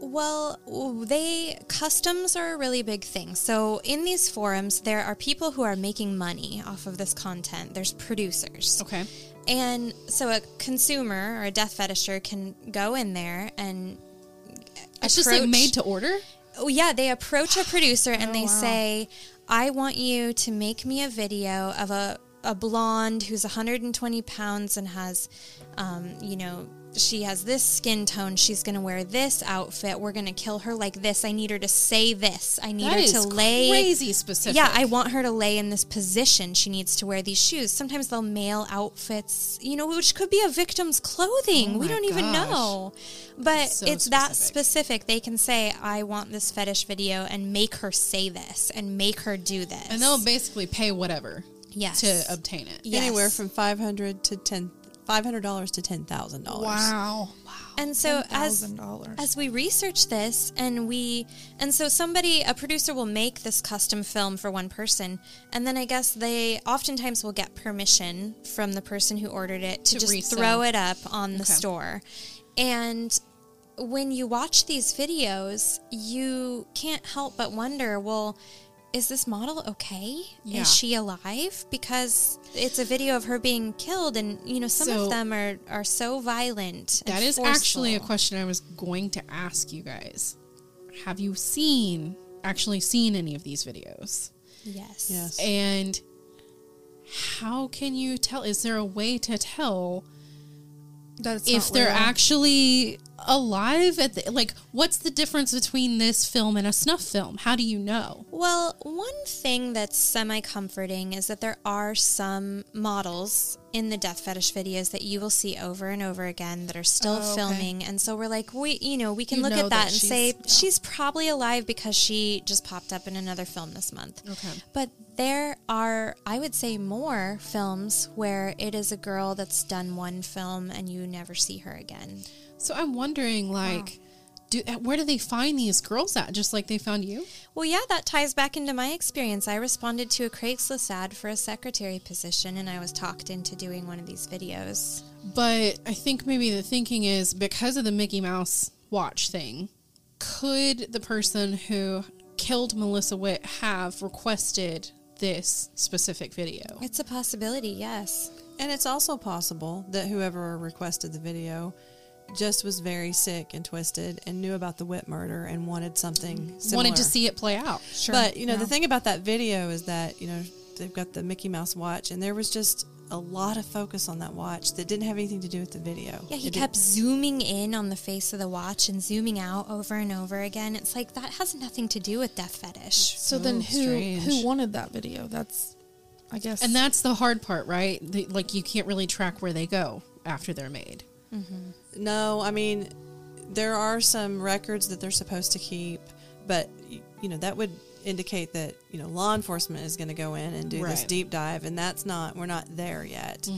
Speaker 4: Well, they customs are a really big thing. So in these forums, there are people who are making money off of this content. There's producers.
Speaker 7: Okay.
Speaker 4: And so a consumer or a death fetisher can go in there and
Speaker 7: It's just like made to order.
Speaker 4: Oh, yeah, they approach a producer and [sighs]
Speaker 6: Oh,
Speaker 4: they
Speaker 6: wow.
Speaker 4: say, I want you to make me a video of a, a blonde who's 120 pounds and has, um, you know, she has this skin tone. She's going to wear this outfit. We're going to kill her like this. I need her to say this. I need
Speaker 7: That
Speaker 4: her
Speaker 7: is
Speaker 4: to lay.
Speaker 7: crazy specific.
Speaker 4: Yeah, I want her to lay in this position. She needs to wear these shoes. Sometimes they'll mail outfits, you know, which could be a victim's clothing.
Speaker 7: Oh
Speaker 4: we don't even know. But
Speaker 7: So
Speaker 4: it's that
Speaker 7: specific.
Speaker 4: specific. They can say, I want this fetish video and make her say this and make her do this.
Speaker 7: And they'll basically pay whatever
Speaker 4: yes.
Speaker 7: to obtain it.
Speaker 4: Yes.
Speaker 5: Anywhere from five hundred to ten five hundred dollars to ten thousand dollars.
Speaker 6: Wow. Wow.
Speaker 4: And so as
Speaker 6: $10,000.
Speaker 4: as we research this and we and so somebody a producer will make this custom film for one person and then I guess they oftentimes will get permission from the person who ordered it to,
Speaker 7: To
Speaker 4: just
Speaker 7: resell.
Speaker 4: throw it up on the
Speaker 7: Okay.
Speaker 4: store. And when you watch these videos, you can't help but wonder, well, is this model okay?
Speaker 3: Yeah.
Speaker 4: Is she alive? Because it's a video of her being killed, and you know some
Speaker 3: So-
Speaker 4: of them are are so violent. and
Speaker 3: That is actually a question I was going to ask you guys. Have you seen actually seen any of these videos?
Speaker 4: Yes.
Speaker 5: Yes.
Speaker 3: And how can you tell? Is there a way to tell
Speaker 6: That
Speaker 3: if they're
Speaker 6: real.
Speaker 3: actually alive at the like what's the difference between this film and a snuff film? How do you know?
Speaker 4: Well, one thing that's semi comforting is that there are some models in the death fetish videos that you will see over and over again that are still
Speaker 6: Oh, okay.
Speaker 4: filming. And so we're like, we, you know, we can
Speaker 6: You
Speaker 4: look at that,
Speaker 6: that
Speaker 4: and say
Speaker 6: yeah.
Speaker 4: she's probably alive because she just popped up in another film this month.
Speaker 3: Okay.
Speaker 4: But there are, I would say, more films where it is a girl that's done one film and you never see her again.
Speaker 3: So I'm wondering like do uh, where do they find these girls at? Just like they found you?
Speaker 4: Well, yeah, that ties back into my experience. I responded to a Craigslist ad for a secretary position, and I was talked into doing one of these videos.
Speaker 3: But I think maybe the thinking is because of the Mickey Mouse watch thing, could the person who killed Melissa Witt have requested this specific video?
Speaker 4: It's a possibility, yes.
Speaker 5: And it's also possible that whoever requested the video just was very sick and twisted and knew about the Witt murder and wanted something similar.
Speaker 3: Wanted to see it play out.
Speaker 6: Sure.
Speaker 5: But you know,
Speaker 6: Yeah.
Speaker 5: the thing about that video is that you know they've got the Mickey Mouse watch, and there was just a lot of focus on that watch that didn't have anything to do with the video.
Speaker 4: Yeah, he
Speaker 5: It did-
Speaker 4: kept zooming in on the face of the watch and zooming out over and over again. It's like that has nothing to do with death fetish.
Speaker 6: So then,
Speaker 3: oh,
Speaker 6: who
Speaker 3: strange.
Speaker 6: who wanted that video? That's, I guess,
Speaker 3: And that's the hard part, right? The, like you can't really track where they go after they're made. Mm-hmm.
Speaker 5: No, I mean, there are some records that they're supposed to keep, but you know that would indicate that you know law enforcement is going to go in and do this deep dive, and that's not we're not there yet.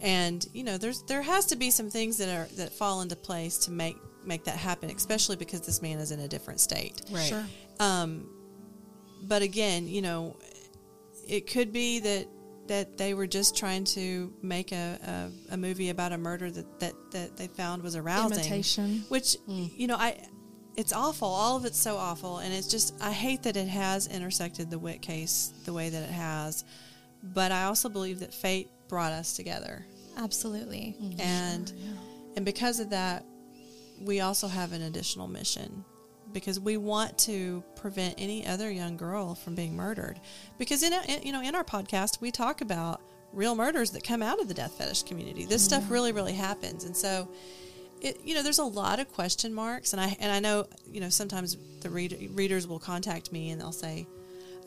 Speaker 5: And you know, there's there has to be some things that are that fall into place to make make that happen, especially because this man is in a different state.
Speaker 3: Right.
Speaker 6: sure.
Speaker 5: Um, but again, you know, it could be that that they were just trying to make a, a, a movie about a murder that, that, that they found was arousing.
Speaker 6: Imitation.
Speaker 5: Which mm. you know, I it's awful. All of it's so awful, and it's just I hate that it has intersected the Witt case the way that it has. But I also believe that fate brought us together,
Speaker 4: Absolutely.
Speaker 5: and and because of that, we also have an additional mission because we want to prevent any other young girl from being murdered. Because in, a, in you know in our podcast we talk about real murders that come out of the death fetish community. This stuff mm-hmm. really really happens, and so it, you know there's a lot of question marks, and I and I know you know sometimes the reader, readers will contact me and they'll say.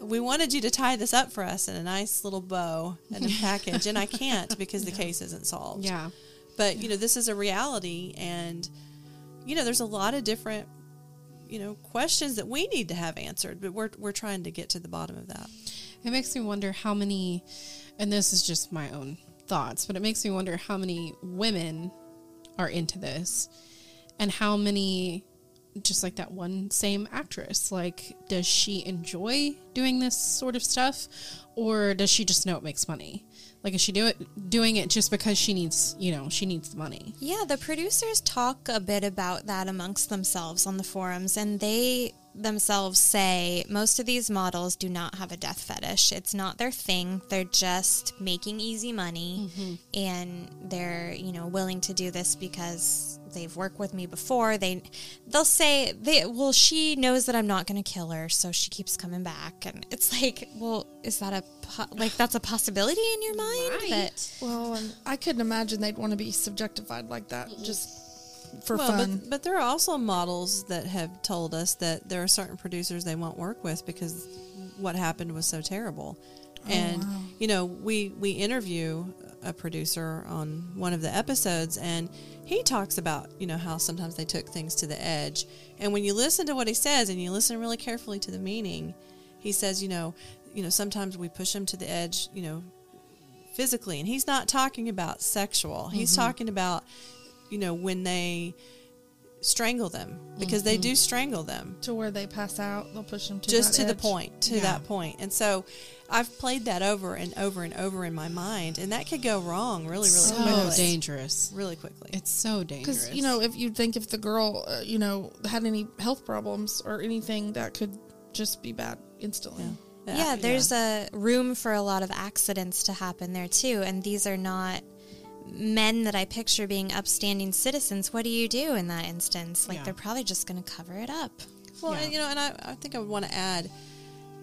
Speaker 5: We wanted you to tie this up for us in a nice little bow and a [laughs] package, and I can't [laughs] because the case isn't solved
Speaker 3: Yeah.
Speaker 5: but you know this is a reality and you know there's a lot of different you know questions that we need to have answered but we're, we're trying to get to the bottom of that
Speaker 3: It makes me wonder how many, and this is just my own thoughts, but it makes me wonder how many women are into this and how many, just like that one same actress, like, does she enjoy doing this sort of stuff or does she just know it makes money? Like, is she do it, doing it just because she needs, you know, she needs the money?
Speaker 4: Yeah, the producers talk a bit about that amongst themselves on the forums, and they themselves say most of these models do not have a death fetish. It's not their thing. They're just making easy money, mm-hmm. and they're you know willing to do this because they've worked with me before. They they'll say they well she knows that I'm not going to kill her, so she keeps coming back, and it's like well is that a po- like that's a possibility in your mind? That
Speaker 6: Well, and I couldn't imagine they'd want to be subjectified like that just for
Speaker 5: well
Speaker 6: fun.
Speaker 5: but, but there are also models that have told us that there are certain producers they won't work with because what happened was so terrible. Oh, and you know we we interview a producer on one of the episodes and he talks about you know how sometimes they took things to the edge. And when you listen to what he says and you listen really carefully to the meaning he says you know you know sometimes we push him to the edge you know physically. And he's not talking about sexual. He's mm-hmm. talking about you know when they strangle them because they do strangle them
Speaker 6: to where they pass out, they'll push them to
Speaker 5: just
Speaker 6: that
Speaker 5: to the point to
Speaker 3: Yeah.
Speaker 5: that point and so i've played that over and over and over in my mind and that could go wrong really really
Speaker 3: so
Speaker 5: quickly
Speaker 3: dangerous.
Speaker 5: really quickly
Speaker 3: It's so dangerous.
Speaker 6: Because you know, if you think if the girl, uh, you know, had any health problems or anything, that could just be bad instantly.
Speaker 4: Yeah, there's a room for a lot of accidents to happen there too, and these are not men that I picture being upstanding citizens. What do you do in that instance? Like
Speaker 3: Yeah.
Speaker 4: they're probably just going to cover it up.
Speaker 5: Well,
Speaker 3: Yeah.
Speaker 5: and, you know, and I, I think I would want to add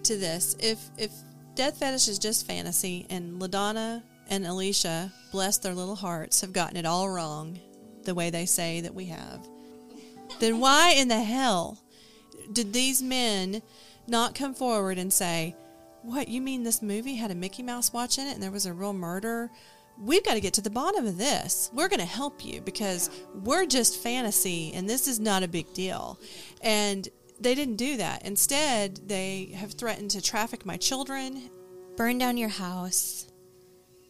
Speaker 5: to this if if death fetish is just fantasy, and LaDonna and Alecia, bless their little hearts, have gotten it all wrong, the way they say that we have, then why in the hell did these men not come forward and say, "What you mean this movie had a Mickey Mouse watch in it, and there was a real murder?" We've got to get to the bottom of this. We're going to help you because we're just fantasy and this is not a big deal. And they didn't do that. Instead, they have threatened to traffic my children.
Speaker 4: Burn down your house.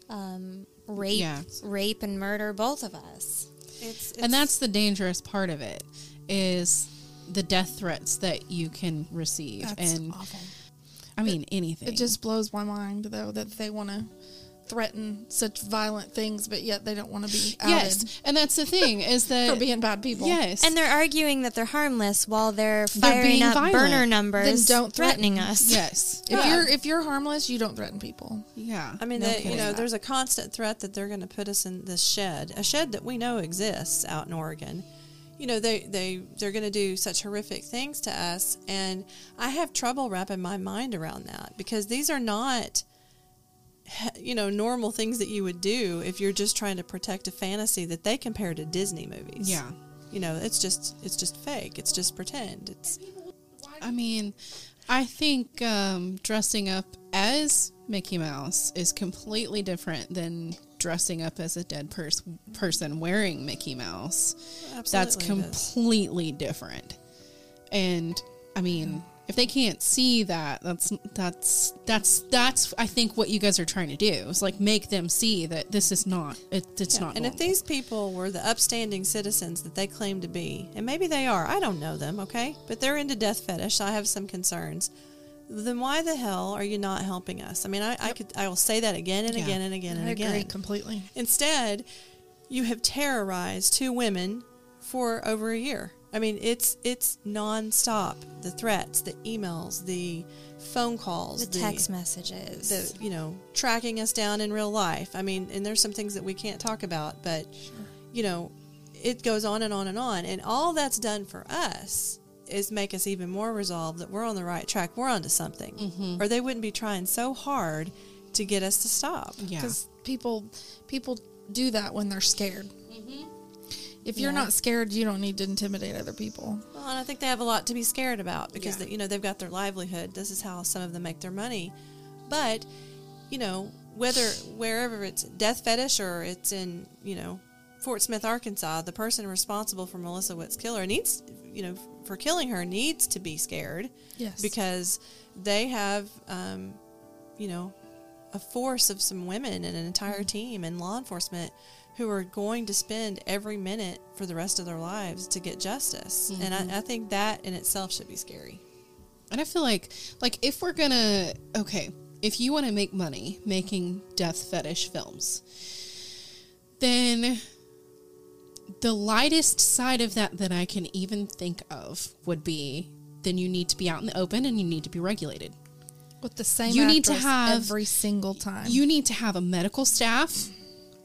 Speaker 4: Um, rape,
Speaker 3: Yeah.
Speaker 4: rape and murder both of us.
Speaker 5: It's, it's
Speaker 3: and that's the dangerous part of it is the death threats that you can receive
Speaker 6: That's
Speaker 3: and
Speaker 6: awful.
Speaker 3: i mean anything
Speaker 6: It just blows my mind though that they want to threaten such violent things, but yet they don't want to be outed
Speaker 3: yes and that's the thing is [laughs] that
Speaker 6: for being bad people.
Speaker 3: yes
Speaker 4: And they're arguing that they're harmless while they're
Speaker 3: They're
Speaker 4: firing
Speaker 3: being
Speaker 4: up
Speaker 3: violent.
Speaker 4: burner
Speaker 6: Then
Speaker 4: numbers,
Speaker 6: don't
Speaker 4: threatening
Speaker 6: threaten.
Speaker 4: us.
Speaker 3: yes [laughs]
Speaker 6: If
Speaker 3: Yeah.
Speaker 6: you're if you're harmless, you don't threaten people.
Speaker 3: yeah
Speaker 5: I mean,
Speaker 3: no
Speaker 5: they, you
Speaker 3: kidding.
Speaker 5: know, there's a constant threat that they're going to put us in this shed, a shed that we know exists out in Oregon. You know, they they they're going to do such horrific things to us, and I have trouble wrapping my mind around that because these are not, you know, normal things that you would do if you're just trying to protect a fantasy that they compare to Disney movies.
Speaker 3: yeah
Speaker 5: you know, it's just it's just fake. It's just pretend. It's
Speaker 3: i mean i think um, dressing up as mickey mouse is completely different than dressing up as a dead pers- person wearing mickey mouse that's
Speaker 5: absolutely is.
Speaker 3: completely different and i mean if they can't see that that's that's that's that's i think what you guys are trying to do is like make them see that this is not it, it's
Speaker 5: Yeah,
Speaker 3: not
Speaker 5: And if these people were the upstanding citizens that they claim to be, and maybe they are, I don't know them, okay? But they're into death fetish. so I have some concerns. Then why the hell are you not helping us? I mean, I, I could, I will say that again and
Speaker 3: Yeah.
Speaker 5: again and again and
Speaker 6: I
Speaker 5: again.
Speaker 6: agree completely.
Speaker 5: Instead, you have terrorized two women for over a year. I mean, it's it's nonstop. The threats, the emails, the phone calls,
Speaker 4: The text messages.
Speaker 5: the you know tracking us down in real life. I mean, and there's some things that we can't talk about, but you know, it goes on and on and on, and all that's done for us is make us even more resolved that we're on the right track. We're onto something,
Speaker 3: Mm-hmm.
Speaker 5: or they wouldn't be trying so hard to get us to stop.
Speaker 3: yeah
Speaker 6: Because people people do that when they're scared.
Speaker 3: Mm-hmm.
Speaker 6: If you're
Speaker 5: Yeah.
Speaker 6: not scared, you don't need to intimidate other people.
Speaker 5: Well, and I think they have a lot to be scared about because
Speaker 3: Yeah.
Speaker 5: they, you know they've got their livelihood. This is how some of them make their money. But you know whether wherever it's death fetish or it's in you know Fort Smith, Arkansas, the person responsible for Melissa Witt's killer needs you know for killing her needs to be scared
Speaker 6: Yes.
Speaker 5: because they have um, you know a force of some women and an entire team and law enforcement who are going to spend every minute for the rest of their lives to get justice. And I, mm-hmm. I think that in itself should be scary.
Speaker 3: and i feel like like if we're gonna okay if you want to make money making death fetish films then the lightest side of that that i can even think of would be then you need to be out in the open and you need to be regulated
Speaker 6: with the same
Speaker 3: You need to have-
Speaker 6: every single time.
Speaker 3: you need to have a medical staff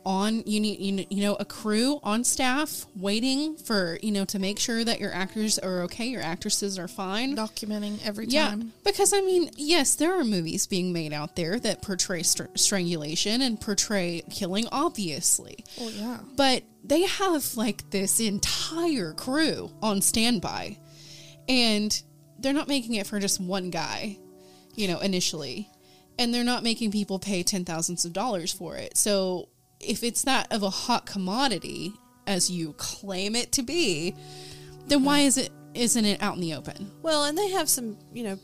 Speaker 3: on you need you know, you know a crew on staff waiting for you know to make sure that your actors are okay your actresses are fine.
Speaker 6: Documenting every time.
Speaker 3: yeah because i mean yes there are movies being made out there that portray str- strangulation and portray killing obviously.
Speaker 6: Oh yeah.
Speaker 3: but they have like this entire crew on standby. And they're not making it for just one guy you know initially. And they're not making people pay ten thousands of dollars for it. So if it's that of a hot commodity as you claim it to be then why is it isn't it out in the open
Speaker 5: Well, and they have some, you know,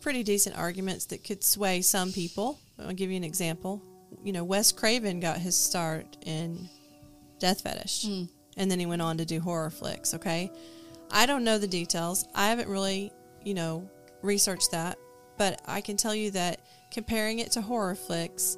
Speaker 5: pretty decent arguments that could sway some people. I'll give you an example. You know, Wes Craven got his start in Death Fetish, hmm. and then he went on to do horror flicks. Okay, I don't know the details. I haven't really, you know, researched that, but I can tell you that comparing it to horror flicks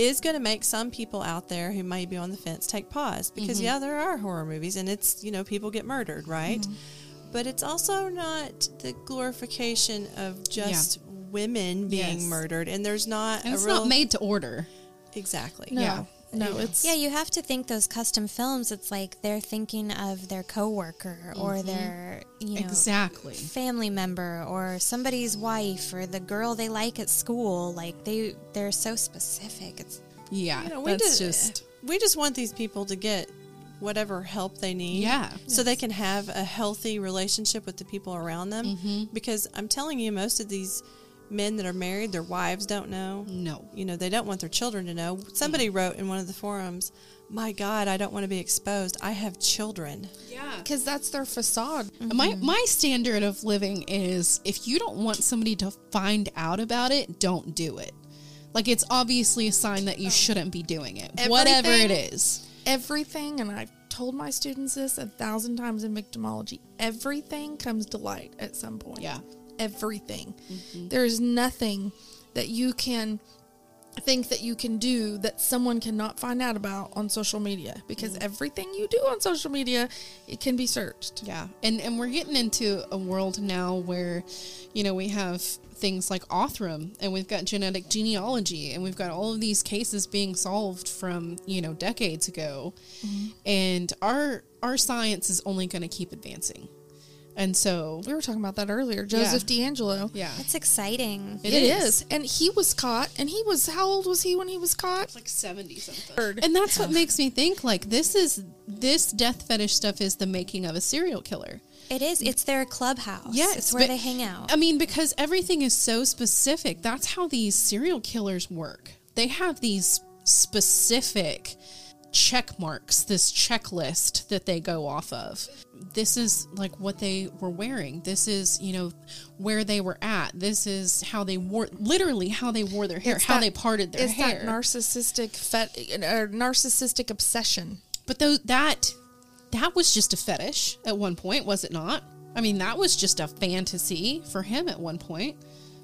Speaker 5: is going to make some people out there who may be on the fence take pause because mm-hmm. yeah, there are horror movies, and it's you know people get murdered, right? Mm-hmm. but it's also not the glorification of just women being
Speaker 3: Yes.
Speaker 5: murdered, and there's not
Speaker 3: And
Speaker 5: a
Speaker 3: it's
Speaker 5: real
Speaker 3: not made to order.
Speaker 5: exactly.
Speaker 6: No,
Speaker 3: Yeah.
Speaker 6: No, it's
Speaker 4: Yeah, you have to think those custom films. It's like they're thinking of their coworker or their you know
Speaker 3: Exactly.
Speaker 4: family member or somebody's wife or the girl they like at school. Like they they're so specific. It's
Speaker 3: Yeah.
Speaker 5: You know, we
Speaker 3: that's
Speaker 5: just,
Speaker 3: just
Speaker 5: we just want these people to get whatever help they need.
Speaker 3: Yeah.
Speaker 5: So they can have a healthy relationship with the people around them.
Speaker 3: Mm-hmm.
Speaker 5: Because I'm telling you, most of these men that are married, their wives don't know.
Speaker 3: no.
Speaker 5: You know, they don't want their children to know. Somebody wrote in one of the forums, "My God, I don't want to be exposed. I have children."
Speaker 3: Yeah.
Speaker 6: because that's their facade. Mm-hmm.
Speaker 3: My my standard of living is if you don't want somebody to find out about it, don't do it. Like it's obviously a sign that you oh. shouldn't be doing it. Whatever it is.
Speaker 6: Everything, and I've told my students this a thousand times in victimology. Everything comes to light at some point.
Speaker 3: Yeah.
Speaker 6: Everything. Mm-hmm. There is nothing that you can think that you can do that someone cannot find out about on social media because mm-hmm. everything you do on social media it can be searched.
Speaker 3: Yeah, and and we're getting into a world now where, you know, we have things like Othram, and we've got genetic genealogy, and we've got all of these cases being solved from you know decades ago, mm-hmm. and our our science is only going to keep advancing, and so
Speaker 6: We were talking about that earlier. Joseph DeAngelo.
Speaker 3: yeah,
Speaker 4: it's exciting.
Speaker 3: It
Speaker 6: it
Speaker 3: is.
Speaker 6: is. And he was caught and he was how old was he when he was caught?
Speaker 3: like seventy something. And that's what makes me think like this is this death fetish stuff is the making of a serial killer.
Speaker 4: It is. It's their clubhouse.
Speaker 3: Yes,
Speaker 4: it's where
Speaker 3: but-
Speaker 4: they hang out.
Speaker 3: I mean, because everything is so specific. That's how these serial killers work. They have these specific check marks, this checklist that they go off of. This is like what they were wearing. This is, you know, where they were at. This is how they wore, literally how they wore their hair,
Speaker 6: It's
Speaker 3: how
Speaker 6: that-
Speaker 3: they parted their
Speaker 6: It's
Speaker 3: hair.
Speaker 6: that narcissistic fet- or narcissistic obsession.
Speaker 3: But though that that was just a fetish at one point, was it not? I mean, that was just a fantasy for him at one point.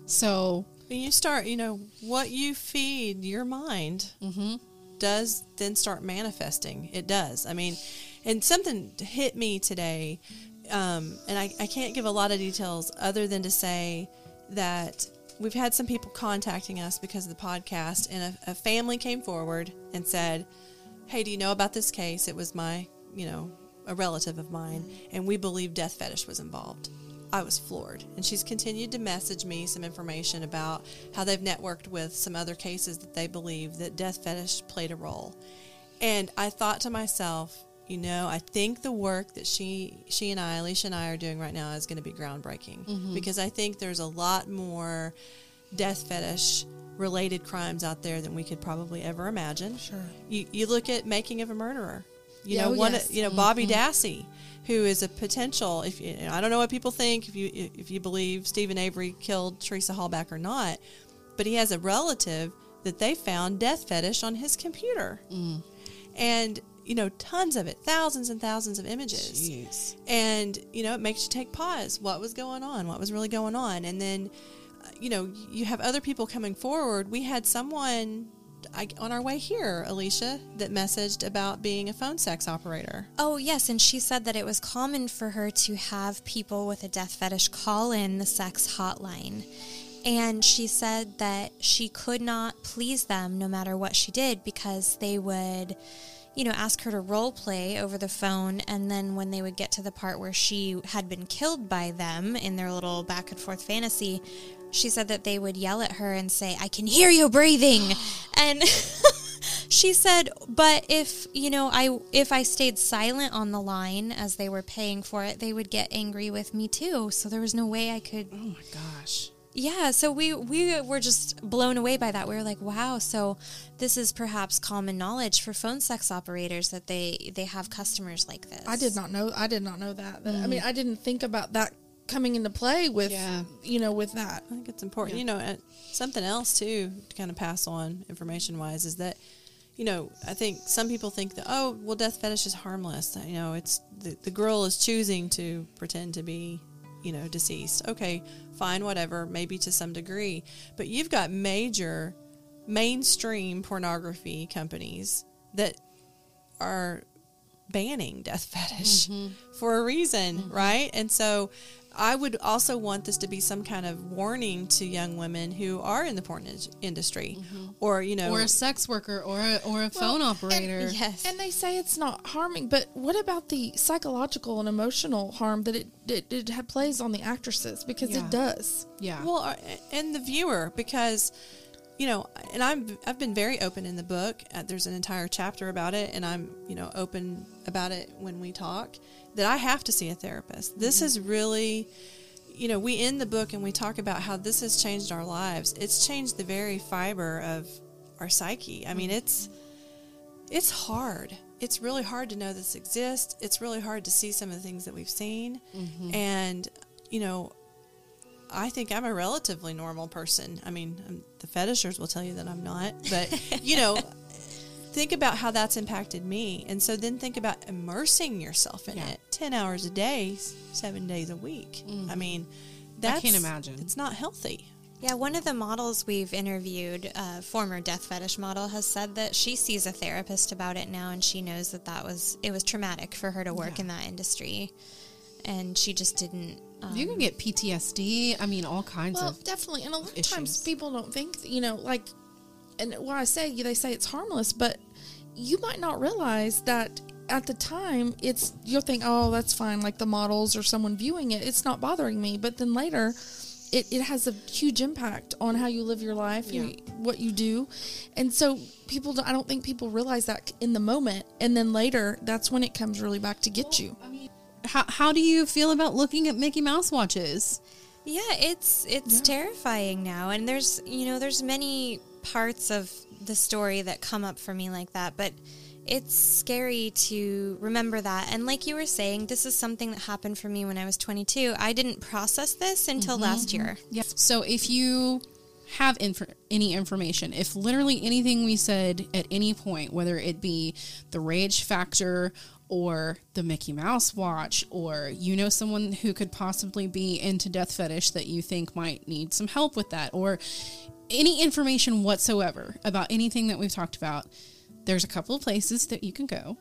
Speaker 3: So
Speaker 5: When you start, you know, what you feed your mind mm-hmm. Does then start manifesting. It does. I mean, and something hit me today, um, and I, I can't give a lot of details other than to say that we've had some people contacting us because of the podcast, and a, a family came forward and said, Hey, do you know about this case? It was my, you know, a relative of mine, and we believe death fetish was involved. I was floored. And she's continued to message me some information about how they've networked with some other cases that they believe that death fetish played a role. And I thought to myself, you know, I think the work that she she and I, Alecia and I are doing right now is going to be groundbreaking mm-hmm. because I think there's a lot more death fetish related crimes out there than we could probably ever imagine. Sure. You you look at making of a murderer. You
Speaker 6: Yeah,
Speaker 5: know,
Speaker 6: oh,
Speaker 5: one
Speaker 6: yes.
Speaker 5: you know Bobby mm-hmm. Dassey, who is a potential. If you, I don't know what people think, if you if you believe Steven Avery killed Teresa Halbach or not, but he has a relative that they found death fetish on his computer, and you know tons of it, thousands and thousands of images, and you know it makes you take pause. What was going on? What was really going on? And then, uh, you know, you have other people coming forward. We had someone. I, on our way here, Alecia, that messaged about being a phone sex operator.
Speaker 4: Oh, yes. And she said that it was common for her to have people with a death fetish call in the sex hotline. And she said that she could not please them no matter what she did because they would, you know, ask her to role play over the phone. And then when they would get to the part where she had been killed by them in their little back and forth fantasy, she said that they would yell at her and say, I can hear you breathing. [gasps] and [laughs] she said, but if, you know, I if I stayed silent on the line as they were paying for it, they would get angry with me too. So there was no way I could
Speaker 3: Oh my gosh.
Speaker 4: yeah, so we we were just blown away by that. We were like, wow, so this is perhaps common knowledge for phone sex operators that they they have customers like this.
Speaker 6: I did not know. I did not know that. That- I mean, mm-hmm. I didn't think about that coming into play with
Speaker 3: Yeah.
Speaker 6: you know with that.
Speaker 5: I think it's important. You know, something else too to kind of pass on information wise is that, you know, I think some people think that oh, well, death fetish is harmless. You know, it's the, the girl is choosing to pretend to be, you know, deceased. Okay, fine, whatever, maybe to some degree, but you've got major mainstream pornography companies that are banning death [laughs] fetish mm-hmm. for a reason, mm-hmm. right? And so I would also want this to be some kind of warning to young women who are in the porn in- industry, mm-hmm. or you know,
Speaker 3: or a sex worker or a, or a phone
Speaker 6: Well,
Speaker 3: operator.
Speaker 4: Yes.
Speaker 6: And they say it's not harming, but what about the psychological and emotional harm that it it, it had plays on the actresses because
Speaker 3: Yeah.
Speaker 6: it does.
Speaker 3: Yeah.
Speaker 5: Well, uh, and the viewer because you know, and I'm I've been very open in the book. Uh, there's an entire chapter about it, and I'm you know open about it when we talk. That I have to see a therapist. This mm-hmm. is really, you know, we end the book and we talk about how this has changed our lives. It's changed the very fiber of our psyche. I mean, mm-hmm. it's it's hard. It's really hard to know this exists. It's really hard to see some of the things that we've seen, mm-hmm. and you know, I think I'm a relatively normal person. I mean, um the fetishers will tell you that I'm not, but you know, [laughs] think about how that's impacted me. And so then think about immersing yourself in
Speaker 3: Yeah.
Speaker 5: it 10 hours a day, seven days a week. I mean, that's, I
Speaker 3: can't imagine.
Speaker 5: It's not healthy.
Speaker 4: Yeah, one of the models we've interviewed, a former death fetish model, has said that she sees a therapist about it now, and she knows that that was it was traumatic for her to work in that industry, and she just didn't. Um,
Speaker 3: you can get PTSD. I mean, all kinds of.
Speaker 6: Well,
Speaker 3: of.
Speaker 6: definitely. And a lot of times people don't think, you know, like, and what I say, they say it's harmless, but you might not realize that at the time it's, you'll think, oh, that's fine, like the models or someone viewing it, it's not bothering me. But then later, it, it has a huge impact on how you live your life, you, what you do. And so people, don't, I don't think people realize that in the moment. And then later, that's when it comes really back to get you.
Speaker 3: How, how do you feel about looking at Mickey Mouse watches?
Speaker 4: Yeah, it's it's terrifying now, and there's you know there's many parts of the story that come up for me like that, but it's scary to remember that. And like you were saying, this is something that happened for me when I was 22. I didn't process this until mm-hmm. last year.
Speaker 3: Yes. So if you have inf- any information, if literally anything we said at any point, whether it be the rage factor or the Mickey Mouse watch, or you know someone who could possibly be into death fetish that you think might need some help with that, or any information whatsoever about anything that we've talked about, there's a couple of places that you can go.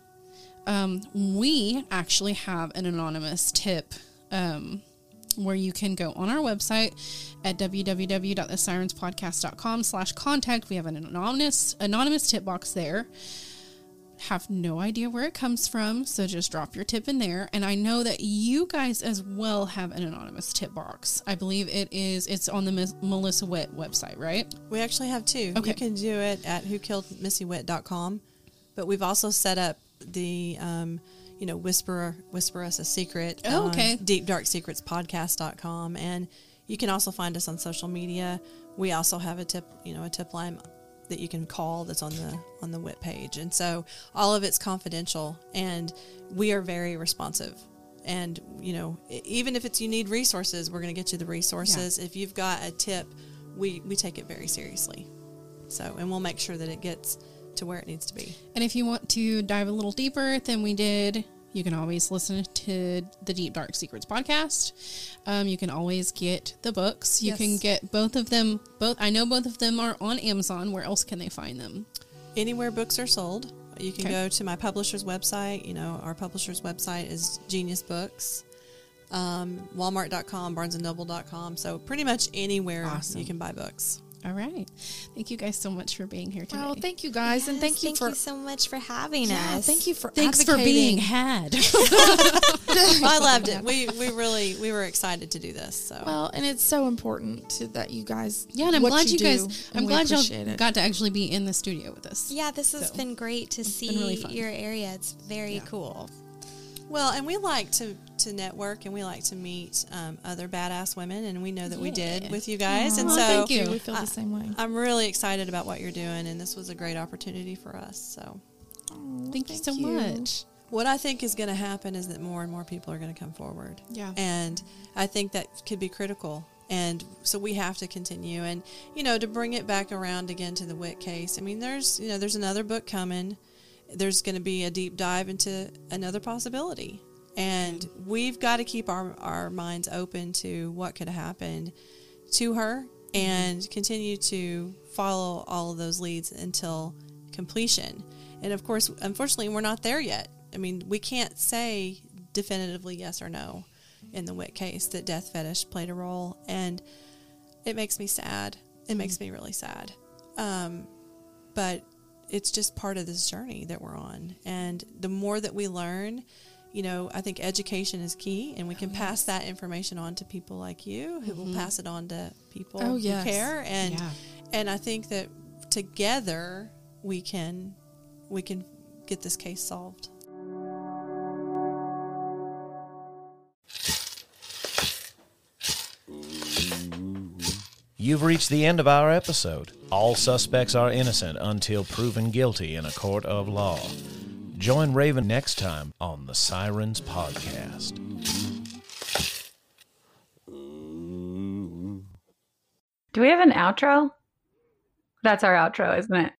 Speaker 3: Um, we actually have an anonymous tip um, where you can go on our website at www.thesirenspodcast.com slash contact. We have an anonymous anonymous tip box there. Have no idea where it comes from, so just drop your tip in there. And I know that you guys as well have an anonymous tip box. I believe it is it's on the Miss Melissa Witt website, right?
Speaker 5: We actually have two.
Speaker 3: Okay.
Speaker 5: You can do it at whokilledmissywit.com, but we've also set up the, um, you know, whisper whisper us a secret.
Speaker 3: Oh, okay.
Speaker 5: Deep Dark Secrets Podcast.com, and you can also find us on social media. We also have a tip, you know, a tip line that you can call that's on the on the Witt page, and so all of it's confidential, and we are very responsive. And you know, even if it's you need resources, we're going to get you the resources. If you've got a tip, we we take it very seriously. So, and we'll make sure that it gets to where it needs to be.
Speaker 3: And if you want to dive a little deeper than we did, you can always listen to the Deep Dark Secrets podcast. Um, you can always get the books. You
Speaker 5: Yes.
Speaker 3: can get both of them. Both I know both of them are on Amazon. Where else can they find them?
Speaker 5: Anywhere books are sold, you can
Speaker 3: Okay.
Speaker 5: go to my publisher's website. You know, our publisher's website is Genius Books. Um, Walmart.com, BarnesandNoble.com. So pretty much anywhere
Speaker 3: Awesome.
Speaker 5: you can buy books.
Speaker 3: All right. Thank you guys so much for being here today.
Speaker 6: Well, thank you guys, and thank you
Speaker 4: thank
Speaker 6: for
Speaker 4: you so much for having
Speaker 6: yeah,
Speaker 4: us.
Speaker 6: thank you for
Speaker 3: Thanks for being had. [laughs]
Speaker 5: I loved it. We we really we were excited to do this. So
Speaker 6: Well, and it's so important to, that you guys.
Speaker 3: yeah, and I'm glad you, guys.
Speaker 6: and
Speaker 3: I'm glad y'all
Speaker 6: it.
Speaker 3: got to actually be in the studio with us.
Speaker 4: Yeah, this has
Speaker 3: So,
Speaker 4: been great to see
Speaker 3: really
Speaker 4: your area. It's very cool.
Speaker 5: Well, and we like to to network and we like to meet um, other badass women, and we know that we did with you guys. and
Speaker 3: Aw,
Speaker 5: so
Speaker 3: thank you.
Speaker 6: we feel the same way.
Speaker 5: I'm really excited about what you're doing, and this was a great opportunity for us. So,
Speaker 3: Thank, you so
Speaker 6: you.
Speaker 3: much.
Speaker 5: what I think is going to happen is that more and more people are going to come forward.
Speaker 3: Yeah.
Speaker 5: And I think that could be critical. And so we have to continue. And, you know, to bring it back around again to the Witt case, I mean, there's, you know, there's another book coming. There's going to be a deep dive into another possibility. And we've got to keep our, our minds open to what could have happened to her and continue to follow all of those leads until completion. And of course, unfortunately, we're not there yet. I mean, we can't say definitively yes or no. in the Witt case that death fetish played a role, and it makes me sad. It makes me really sad. Um, but it's just part of this journey that we're on, and the more that we learn, you know, I think education is key, and we can oh, pass that information on to people like you, who will mm-hmm. pass it on to people
Speaker 6: Oh,
Speaker 5: who
Speaker 6: yes.
Speaker 5: care, and
Speaker 7: Yeah.
Speaker 5: and I think that together we can we can get this case solved.
Speaker 1: You've reached the end of our episode. All suspects are innocent until proven guilty in a court of law. Join Raven next time on the Sirens Podcast.
Speaker 9: Do we have an outro? That's our outro, isn't it?